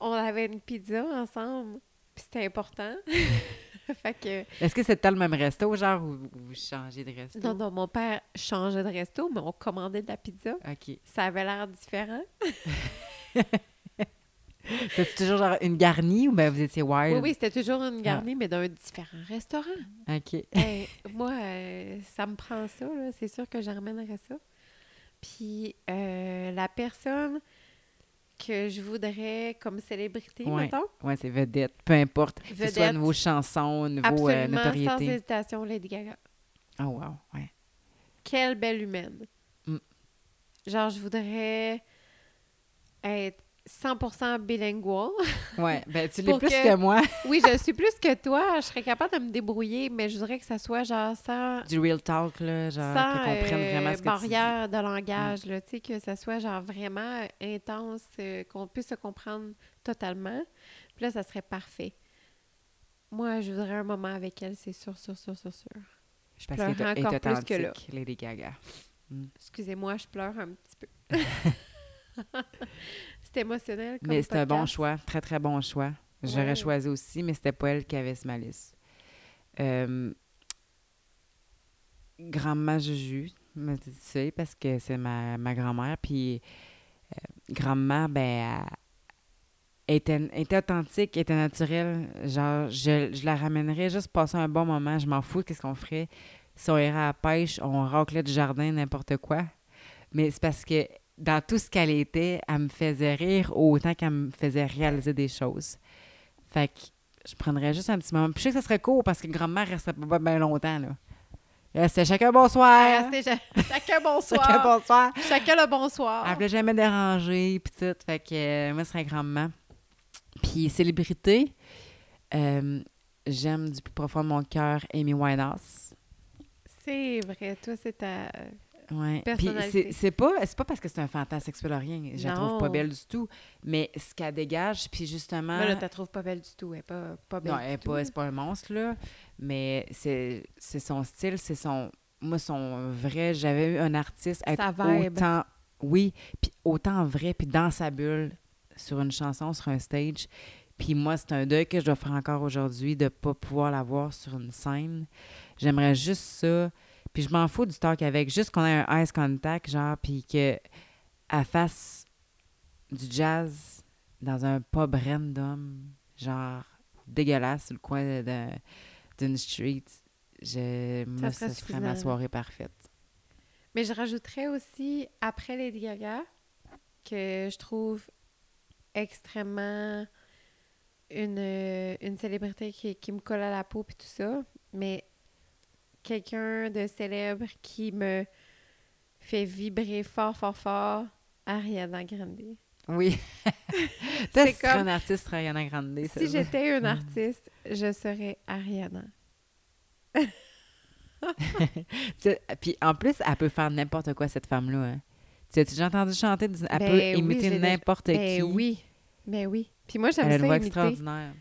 on avait une pizza ensemble. Puis c'était important. fait que, Est-ce que c'était le même resto, genre, ou ou vous changez de resto? non, non, mon père changeait de resto, mais on commandait de la pizza. OK. Ça avait l'air différent. C'était toujours genre une garnie ou ben vous étiez wild? Oui, oui, c'était toujours une garnie, mais d'un différent restaurant. OK. Hey, moi, euh, ça me prend ça, là. C'est sûr que j'emmènerais ça. Puis, euh, la personne que je voudrais comme célébrité, Ouais. mettons, Ouais, c'est vedette. Peu importe. Que ce soit niveau chanson, niveau euh, absolument, sans notoriété. hésitation, Lady Gaga. Oh, wow. Ouais. Quelle belle humaine. Mm. Genre, je voudrais être 100% bilingual. Ouais. Ben, tu l'es plus que- que... moi. oui, je suis plus que toi. Je serais capable de me débrouiller, mais je voudrais que ça soit genre sans, Du real talk, là. Genre, sans qu'ils comprennent euh, vraiment ce que barrière de langage, là, tu sais, que ça soit genre vraiment intense, euh, qu'on puisse se comprendre totalement. Puis là, ça serait parfait. Moi, je voudrais un moment avec elle, c'est sûr, sûr, sûr, sûr, sûr. Je dis. Parce qu'elle est encore plus que là. Lady Gaga. Excusez-moi, je pleure un petit peu. c'est émotionnel comme Mais c'est un bon choix, très très bon choix. J'aurais Ouais. choisi aussi, mais c'était pas elle qui avait sur ma liste. Euh, Grand-mère Juju, me dit ça, parce que c'est ma, ma grand-mère. Puis euh, grand-mère, ben, elle était, était authentique, était naturelle. Genre, je, je la ramènerais juste passer un bon moment. Je m'en fous, qu'est-ce qu'on ferait? Si on irait à la pêche, on raclait du jardin, n'importe quoi. Mais c'est parce que dans tout ce qu'elle était, elle me faisait rire autant qu'elle me faisait réaliser des choses. Fait que je prendrais juste un petit moment. Puis je sais que ça serait court parce que grand-mère resterait pas bien longtemps, là. C'était chacun bonsoir. Restez cha- chacun bonsoir. Chacun bonsoir. Chacun le bonsoir. Elle voulait jamais déranger, puis tout. Fait que euh, moi, ce serait grand-maman. Puis célébrité, euh, j'aime du plus profond de mon cœur Amy Winehouse. C'est vrai, toi, c'est ta... Ouais. Puis Personnalité. c'est- pas, pas parce que c'est un fantasme sexuel rien. Je la trouve pas belle du tout. Mais ce qu'elle dégage, puis justement... Mais là, tu la trouves pas belle du tout. Elle est pas, pas belle Non, elle est tout. pas, un monstre, là. Mais c'est son style, c'est son. Moi, son vrai. J'avais eu un artiste être Sa vibe. autant. Oui, puis autant vrai, puis dans sa bulle, sur une chanson, sur un stage. Puis moi, c'est un deuil que je dois faire encore aujourd'hui de pas pouvoir la voir sur une scène. J'aimerais juste ça. Puis je m'en fous du talk avec. Juste qu'on ait un ice contact, genre, puis qu'elle fasse du jazz dans un pub random, genre dégueulasse, sur le coin d'une street. Je, moi, ça serait ma soirée parfaite. Mais je rajouterais aussi, après Lady Gaga, que je trouve extrêmement une, une célébrité qui, qui me colle à la peau puis tout ça, mais quelqu'un de célèbre qui me fait vibrer fort, fort, fort, Ariana Grande. Oui. C'est si comme- un artiste, Ariana Grande. Si j'étais une artiste, je serais Ariana. Puis en plus, elle peut faire n'importe quoi, cette femme-là. Hein. Tu as déjà entendu chanter? Elle Ben peut oui, imiter n'importe Ben qui. oui, ben oui. Puis moi, j'aime Elle a une ça voix imiter. extraordinaire.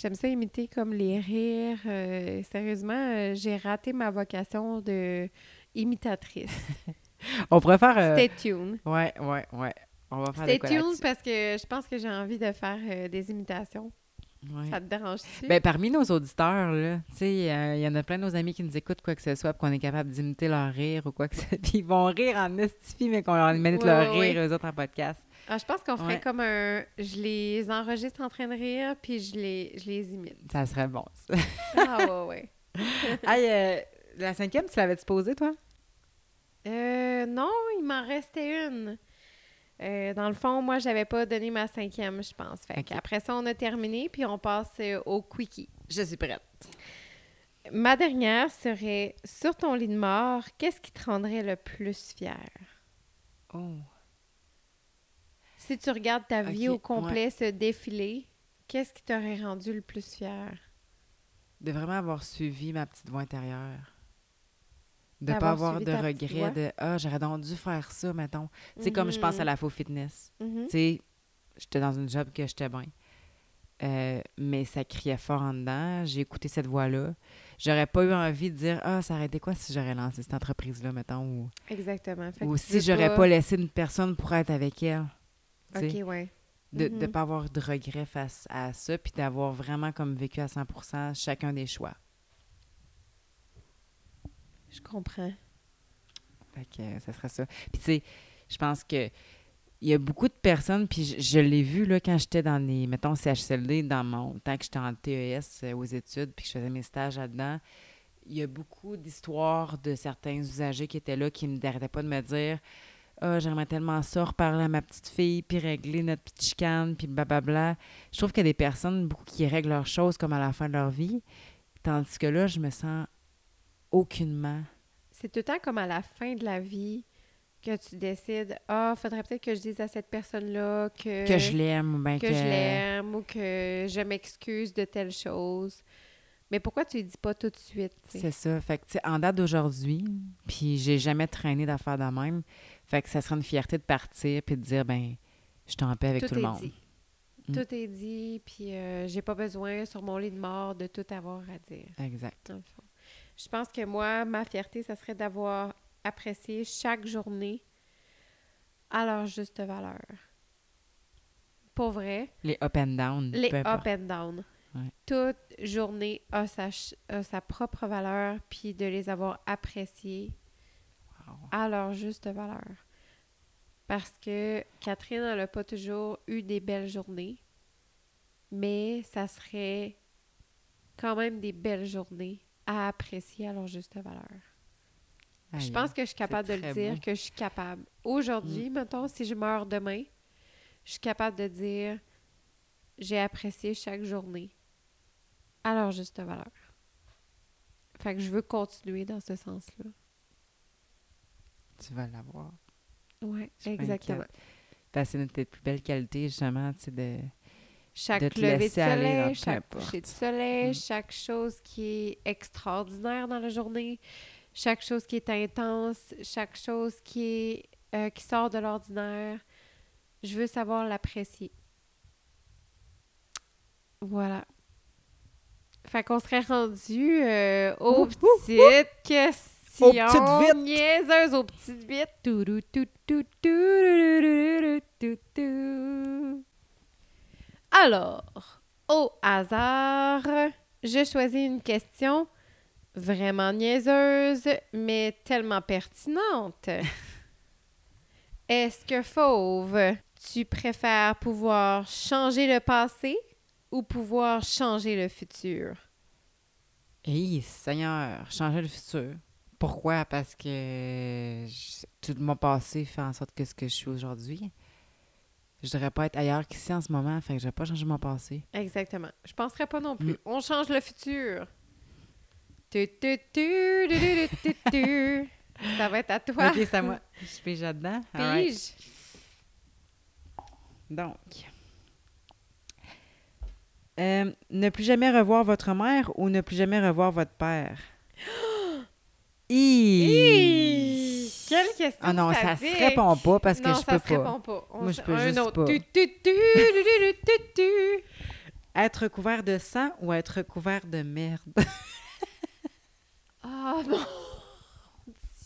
J'aime ça imiter comme les rires. euh, sérieusement, euh, j'ai raté ma vocation de imitatrice. On pourrait faire... euh, Stay tuned. Ouais, ouais, ouais. On va faire Stay tuned parce que je pense que j'ai envie de faire euh, des imitations. Ouais. Ça te dérange-tu? Ben, parmi nos auditeurs, là, tu sais, euh, il y en a plein de nos amis qui nous écoutent quoi que ce soit, qu'on est capable d'imiter leur rire ou quoi que ce soit. Puis ils vont rire en estifie, mais qu'on leur met Ouais, leur ouais, rire, eux autres, en podcast. Ah, je pense qu'on ferait Ouais. comme un... Je les enregistre en train de rire, puis je les, je les imite. Ça serait bon, ça. Ah ouais, ouais. hey, euh, la cinquième, tu l'avais-tu posée, toi? Euh, non, il m'en restait une. Euh, dans le fond, moi, j'avais pas donné ma cinquième, je pense. Fait. Après ça, on a terminé, puis on passe au quickie. Je suis prête. Ma dernière serait sur ton lit de mort, qu'est-ce qui te rendrait le plus fier? Oh. Si tu regardes ta vie au complet se défiler, qu'est-ce qui t'aurait rendu le plus fier? De vraiment avoir suivi ma petite voix intérieure. De D'avoir pas avoir de ta petite voix? regret de Ah, j'aurais donc dû faire ça, mettons. Tu sais, comme je pense à la faux fitness. Mhm. Tu sais, j'étais dans une job que j'étais bien. Euh, mais ça criait fort en dedans. J'ai écouté cette voix-là. J'aurais pas eu envie de dire Ah, ça aurait été quoi si j'aurais lancé cette entreprise-là, mettons, ou, Exactement. Fait ou si j'aurais pas... laissé une personne pour être avec elle. Ouais. De ne Mhm. pas avoir de regret face à ça, puis d'avoir vraiment comme vécu à 100 chacun des choix. Je comprends. Fait que euh, ça serait ça. Puis tu sais, je pense que il y a beaucoup de personnes, puis je, je l'ai vu là, quand j'étais dans les, mettons, CHSLD, dans mon temps que j'étais en TES euh, aux études, puis que je faisais mes stages là-dedans, il y a beaucoup d'histoires de certains usagers qui étaient là, qui ne n'arrêtaient pas de me dire Ah, j'aimerais tellement ça, reparler à ma petite fille, puis régler notre petite chicane, puis blablabla. Je trouve qu'il y a des personnes, beaucoup qui règlent leurs choses comme à la fin de leur vie, tandis que là, je me sens aucunement C'est tout le temps comme à la fin de la vie que tu décides Ah, faudrait peut-être que je dise à cette personne-là que, que je l'aime ou bien que que... je l'aime ou que je m'excuse de telle chose. Mais pourquoi tu ne dis pas tout de suite? C'est ça. Fait que, en date d'aujourd'hui, puis j'ai jamais traîné d'affaires de même. Fait que ça serait une fierté de partir puis de dire, ben, je suis en paix avec tout, le monde. dit. Mm. Tout est dit, puis euh, j'ai pas besoin sur mon lit de mort de tout avoir à dire. Exact. Je pense que moi, ma fierté, ça serait d'avoir apprécié chaque journée à leur juste valeur. pour vrai, Les up and down. les up and down. Ouais. Toute journée a sa, a sa propre valeur, puis de les avoir appréciées Wow. À leur juste valeur. Parce que Catherine, elle n'a pas toujours eu des belles journées, mais ça serait quand même des belles journées à apprécier à leur juste valeur. je pense que je suis capable de le dire, beau. que je suis capable. Aujourd'hui, mettons, si je meurs demain, je suis capable de dire j'ai apprécié chaque journée à leur juste valeur. Fait que je veux continuer dans ce sens-là. Tu vas l'avoir. Oui, exactement. que c'est une de tes plus belles qualités, justement, tu sais, de... Chaque de te lever de laisser aller dans soleil, chaque coucher de soleil, chaque chose qui est extraordinaire dans la journée, chaque chose qui est intense, chaque chose qui est euh, qui sort de l'ordinaire. Je veux savoir l'apprécier. Voilà. Fait qu'on serait rendu euh, aux Ouh, ouh, petites questions Aux petites vites. aux petites vites. Alors, au hasard, je choisis une question vraiment niaiseuse, mais tellement pertinente. Est-ce que Fauve, tu préfères pouvoir changer le passé ou pouvoir changer le futur? Hé, Seigneur, changer le futur. Pourquoi? Parce que je- tout mon passé fait en sorte que ce que je suis aujourd'hui. Je devrais pas être ailleurs qu'ici en ce moment, fait que je vais pas changer mon passé. Exactement. Je penserais pas non plus. Mm. On change le futur. Tu, tu, tu, tu, tu, tu, tu, tu. Ça va être à toi. Ok, c'est à moi. Je pige là-dedans. Pige. Donc. Euh, ne plus jamais revoir votre mère ou ne plus jamais revoir votre père? Hi! Quelle question Ah non, ça sadique. se répond pas parce que non, je ça peux se pas. répond pas. On Moi, je peux un juste autre. pas. Tu, tu, tu, tu, tu, tu, tu. Être couvert de sang ou être couvert de merde? Oh mon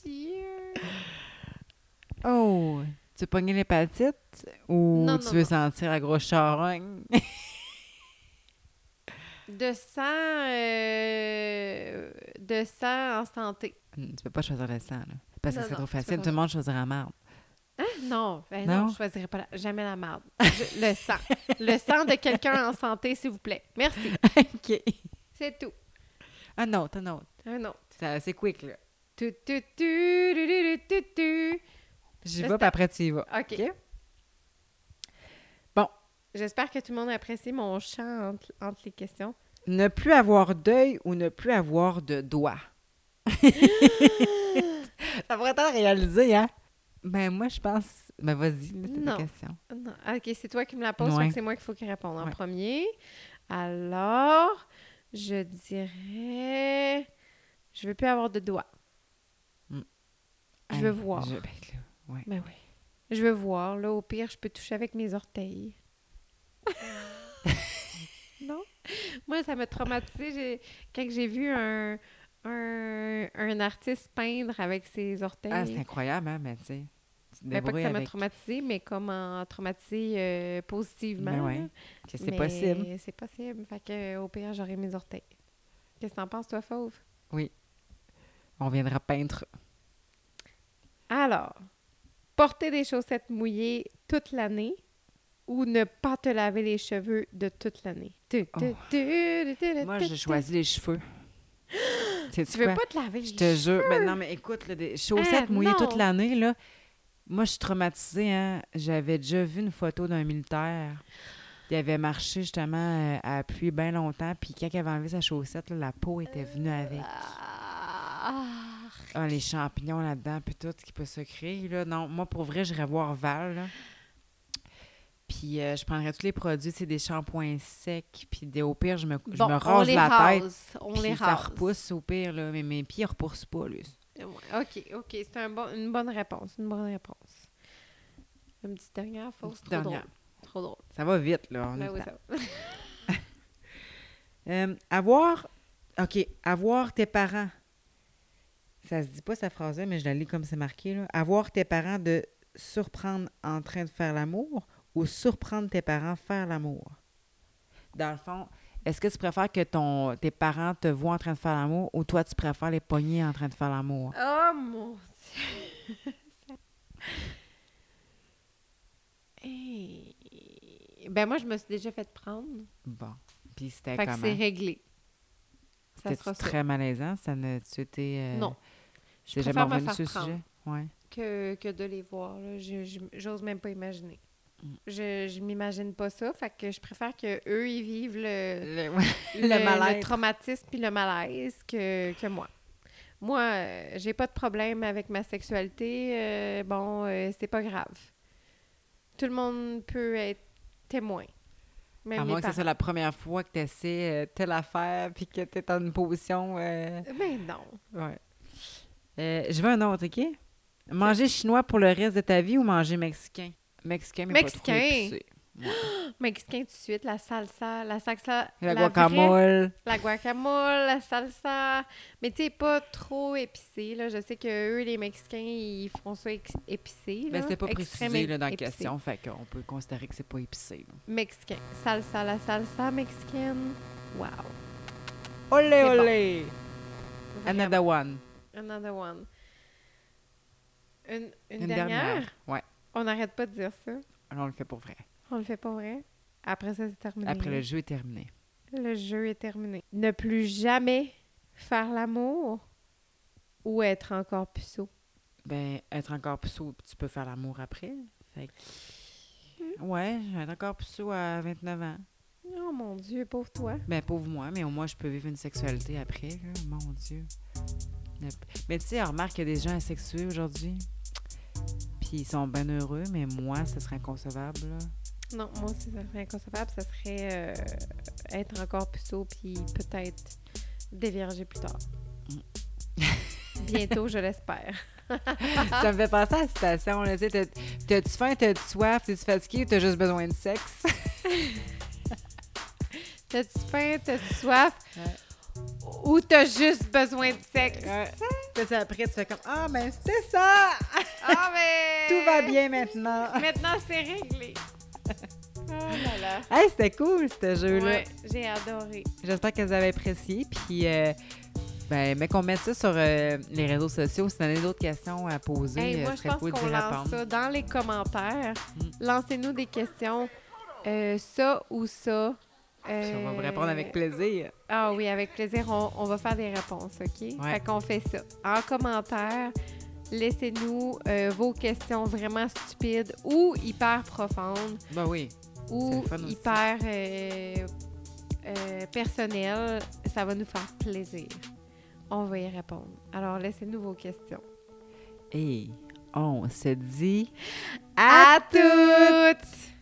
Dieu! Oh! Tu pognes l'hépatite ou Non, tu non, veux non. sentir la grosse charogne? De sang, euh, de sang en santé. tu peux pas choisir le sang, là. Parce que c'est trop facile. Tout le monde choisira la merde. Hein? Non, ben non, Non? je choisirais pas la- jamais la marde. Je- le sang. Le sang de quelqu'un en santé, s'il vous plaît. Merci. OK. C'est tout. Non, t'as un autre. Un autre. C'est assez quick, là. Tu, tu, tu, tu, tu, tu, tu. J'y vais, puis après, tu y vas. OK. OK? J'espère que tout le monde apprécie mon chant entre, entre les questions. Ne plus avoir d'œil ou ne plus avoir de doigts? Ça pourrait être réalisé, hein? Ben, moi, je pense... Ben, vas-y, ta question. Non. Ah, OK, c'est toi qui me la poses, Ouais. que c'est moi qu'il faut qu'il réponde en Ouais. premier. Alors, je dirais... Je veux plus avoir de doigts. Je veux voir. je- ben, là, ouais. Ben oui. Je veux voir. Là, au pire, je peux toucher avec mes orteils. non? Moi, ça m'a traumatisé. J'ai... Quand j'ai vu un, un, un artiste peindre avec ses orteils. Ah, c'est incroyable, hein? Mais tu sais, Ben, pas que ça m'a avec... traumatisé, mais comme en traumatisé euh, positivement. Ben ouais, que c'est possible. C'est possible. Fait que, au pire, j'aurai mes orteils. Qu'est-ce que t'en penses, toi, Fauve? On viendra peindre. Alors, porter des chaussettes mouillées toute l'année ou ne pas te laver les cheveux de toute l'année? Oh. Moi, tu. choisis les cheveux. Tu veux pas te laver les Je te jure. Ben non, mais écoute, là, des chaussettes Ah, mouillées toute l'année, là. Moi, je suis traumatisée, hein. J'avais déjà vu une photo d'un militaire. Il avait marché justement euh, à pluie bien longtemps, puis quand il avait enlevé sa chaussette, là, la peau était venue avec. Ah, Ah, les champignons là-dedans, puis tout ce qui peut se créer, là. Non, moi, pour vrai, j'irais voir Val, là. Puis euh, je prendrais tous les produits, c'est des shampoings secs, puis des, au pire, je me, je Bon, me on rase les la tête. On les ça rase. repousse au pire, là. Mais mes pieds repoussent pas, lui. Ouais, OK, OK. C'est un bon, une bonne réponse. Une bonne réponse. Une petite dernière, fausse. Trop dernière. drôle. Trop drôle. Ça va vite, là. on Ben oui, ça va. Euh, avoir. OK. Avoir tes parents. Ça se dit pas, cette phrase-là, mais je la lis comme c'est marqué. Là. Avoir tes parents de surprendre en train de faire l'amour ou surprendre tes parents faire l'amour? Dans le fond, est-ce que tu préfères que ton, tes parents te voient en train de faire l'amour ou toi, tu préfères les pogner en train de faire l'amour? Oh mon Dieu! Hey. Ben moi, je me suis déjà fait prendre. Bon. Puis c'était Fait que comment? c'est réglé. Ça C'était sera ça. très malaisant? Ça ne tu euh, Non. Je C'est jamais préfère me faire prendre sujet? Ouais. que, que de les voir. là. Je- je- J'ose même pas imaginer. Mm. Je, je m'imagine pas ça. Fait que je préfère que eux ils vivent le, Le, le, Le le traumatisme puis le malaise que, que moi. Moi, euh, j'ai pas de problème avec ma sexualité. euh, bon, euh, c'est pas grave. Tout le monde peut être témoin. Même À moins que ce soit la première fois que tu essaies telle affaire puis que tu es dans une position... Mais non. Ouais. Je veux un autre, OK? Manger chinois pour le reste de ta vie ou manger mexicain? Mexicain, mais Mexicain. pas trop épicé. Mexicain tout de suite, la salsa, la salsa. La, guacamole. La guacamole, la salsa. Mais tu sais, pas trop épicé. Là. Je sais que eux, les Mexicains, ils font ça épicé. Mais c'était pas précisé là, dans la question, fait qu'on peut considérer que c'est pas épicé. là. Mexicain. Salsa, la salsa mexicaine. Wow. Olé, bon. olé! Another one. Another one. Une, une Une dernière? dernière. Ouais. On n'arrête pas de dire ça. Alors, on le fait pour vrai. On le fait pas vrai. Après ça, c'est terminé. Après, le jeu est terminé. Le jeu est terminé. Ne plus jamais faire l'amour ou être encore puceau? Ben, être encore puceau, tu peux faire l'amour après. Fait que... Hmm. Ouais, je vais être encore puceau à 29 ans. Oh mon Dieu, pauvre toi. Ben, pauvre moi, mais au moins, je peux vivre une sexualité après, là. Mon Dieu. Mais tu sais, remarque qu'il y a des gens asexués aujourd'hui. Puis ils sont bien heureux, mais moi, ce serait inconcevable, là. Non, moi aussi, ça serait inconcevable. Ça serait euh, être encore puceau puis peut-être dévierger plus tard. Bientôt, je l'espère. Ça me fait penser à la citation, là. T'as- t'as-tu faim, t'as-tu soif, t'es-tu fatigué ou t'as juste besoin de sexe? T'as-tu faim, t'as-tu soif Ouais. ou t'as juste besoin de sexe? Ouais. Puis après, tu fais comme Ah, ben c'était ça! Ah, mais... Tout va bien maintenant! Maintenant, c'est réglé. Oh là là. Hey, c'était cool, ce jeu-là. Ouais, j'ai adoré. J'espère que vous avez apprécié. Puis, euh, ben, mais qu'on mette ça sur euh, les réseaux sociaux. Si vous avez d'autres questions à poser, Hey, euh, moi, je pense cool qu'on lance répondre. ça dans les commentaires. Mm. Lancez-nous des questions. Euh, ça ou ça. On va vous Euh, répondre avec plaisir. Ah oui, avec plaisir. On, on va faire des réponses, OK? Ouais. Fait qu'on fait ça. En commentaire, laissez-nous euh, vos questions vraiment stupides ou hyper profondes Ben oui. ou hyper euh, euh, personnelles. Ça va nous faire plaisir. On va y répondre. Alors, laissez-nous vos questions. Et on se dit À toutes!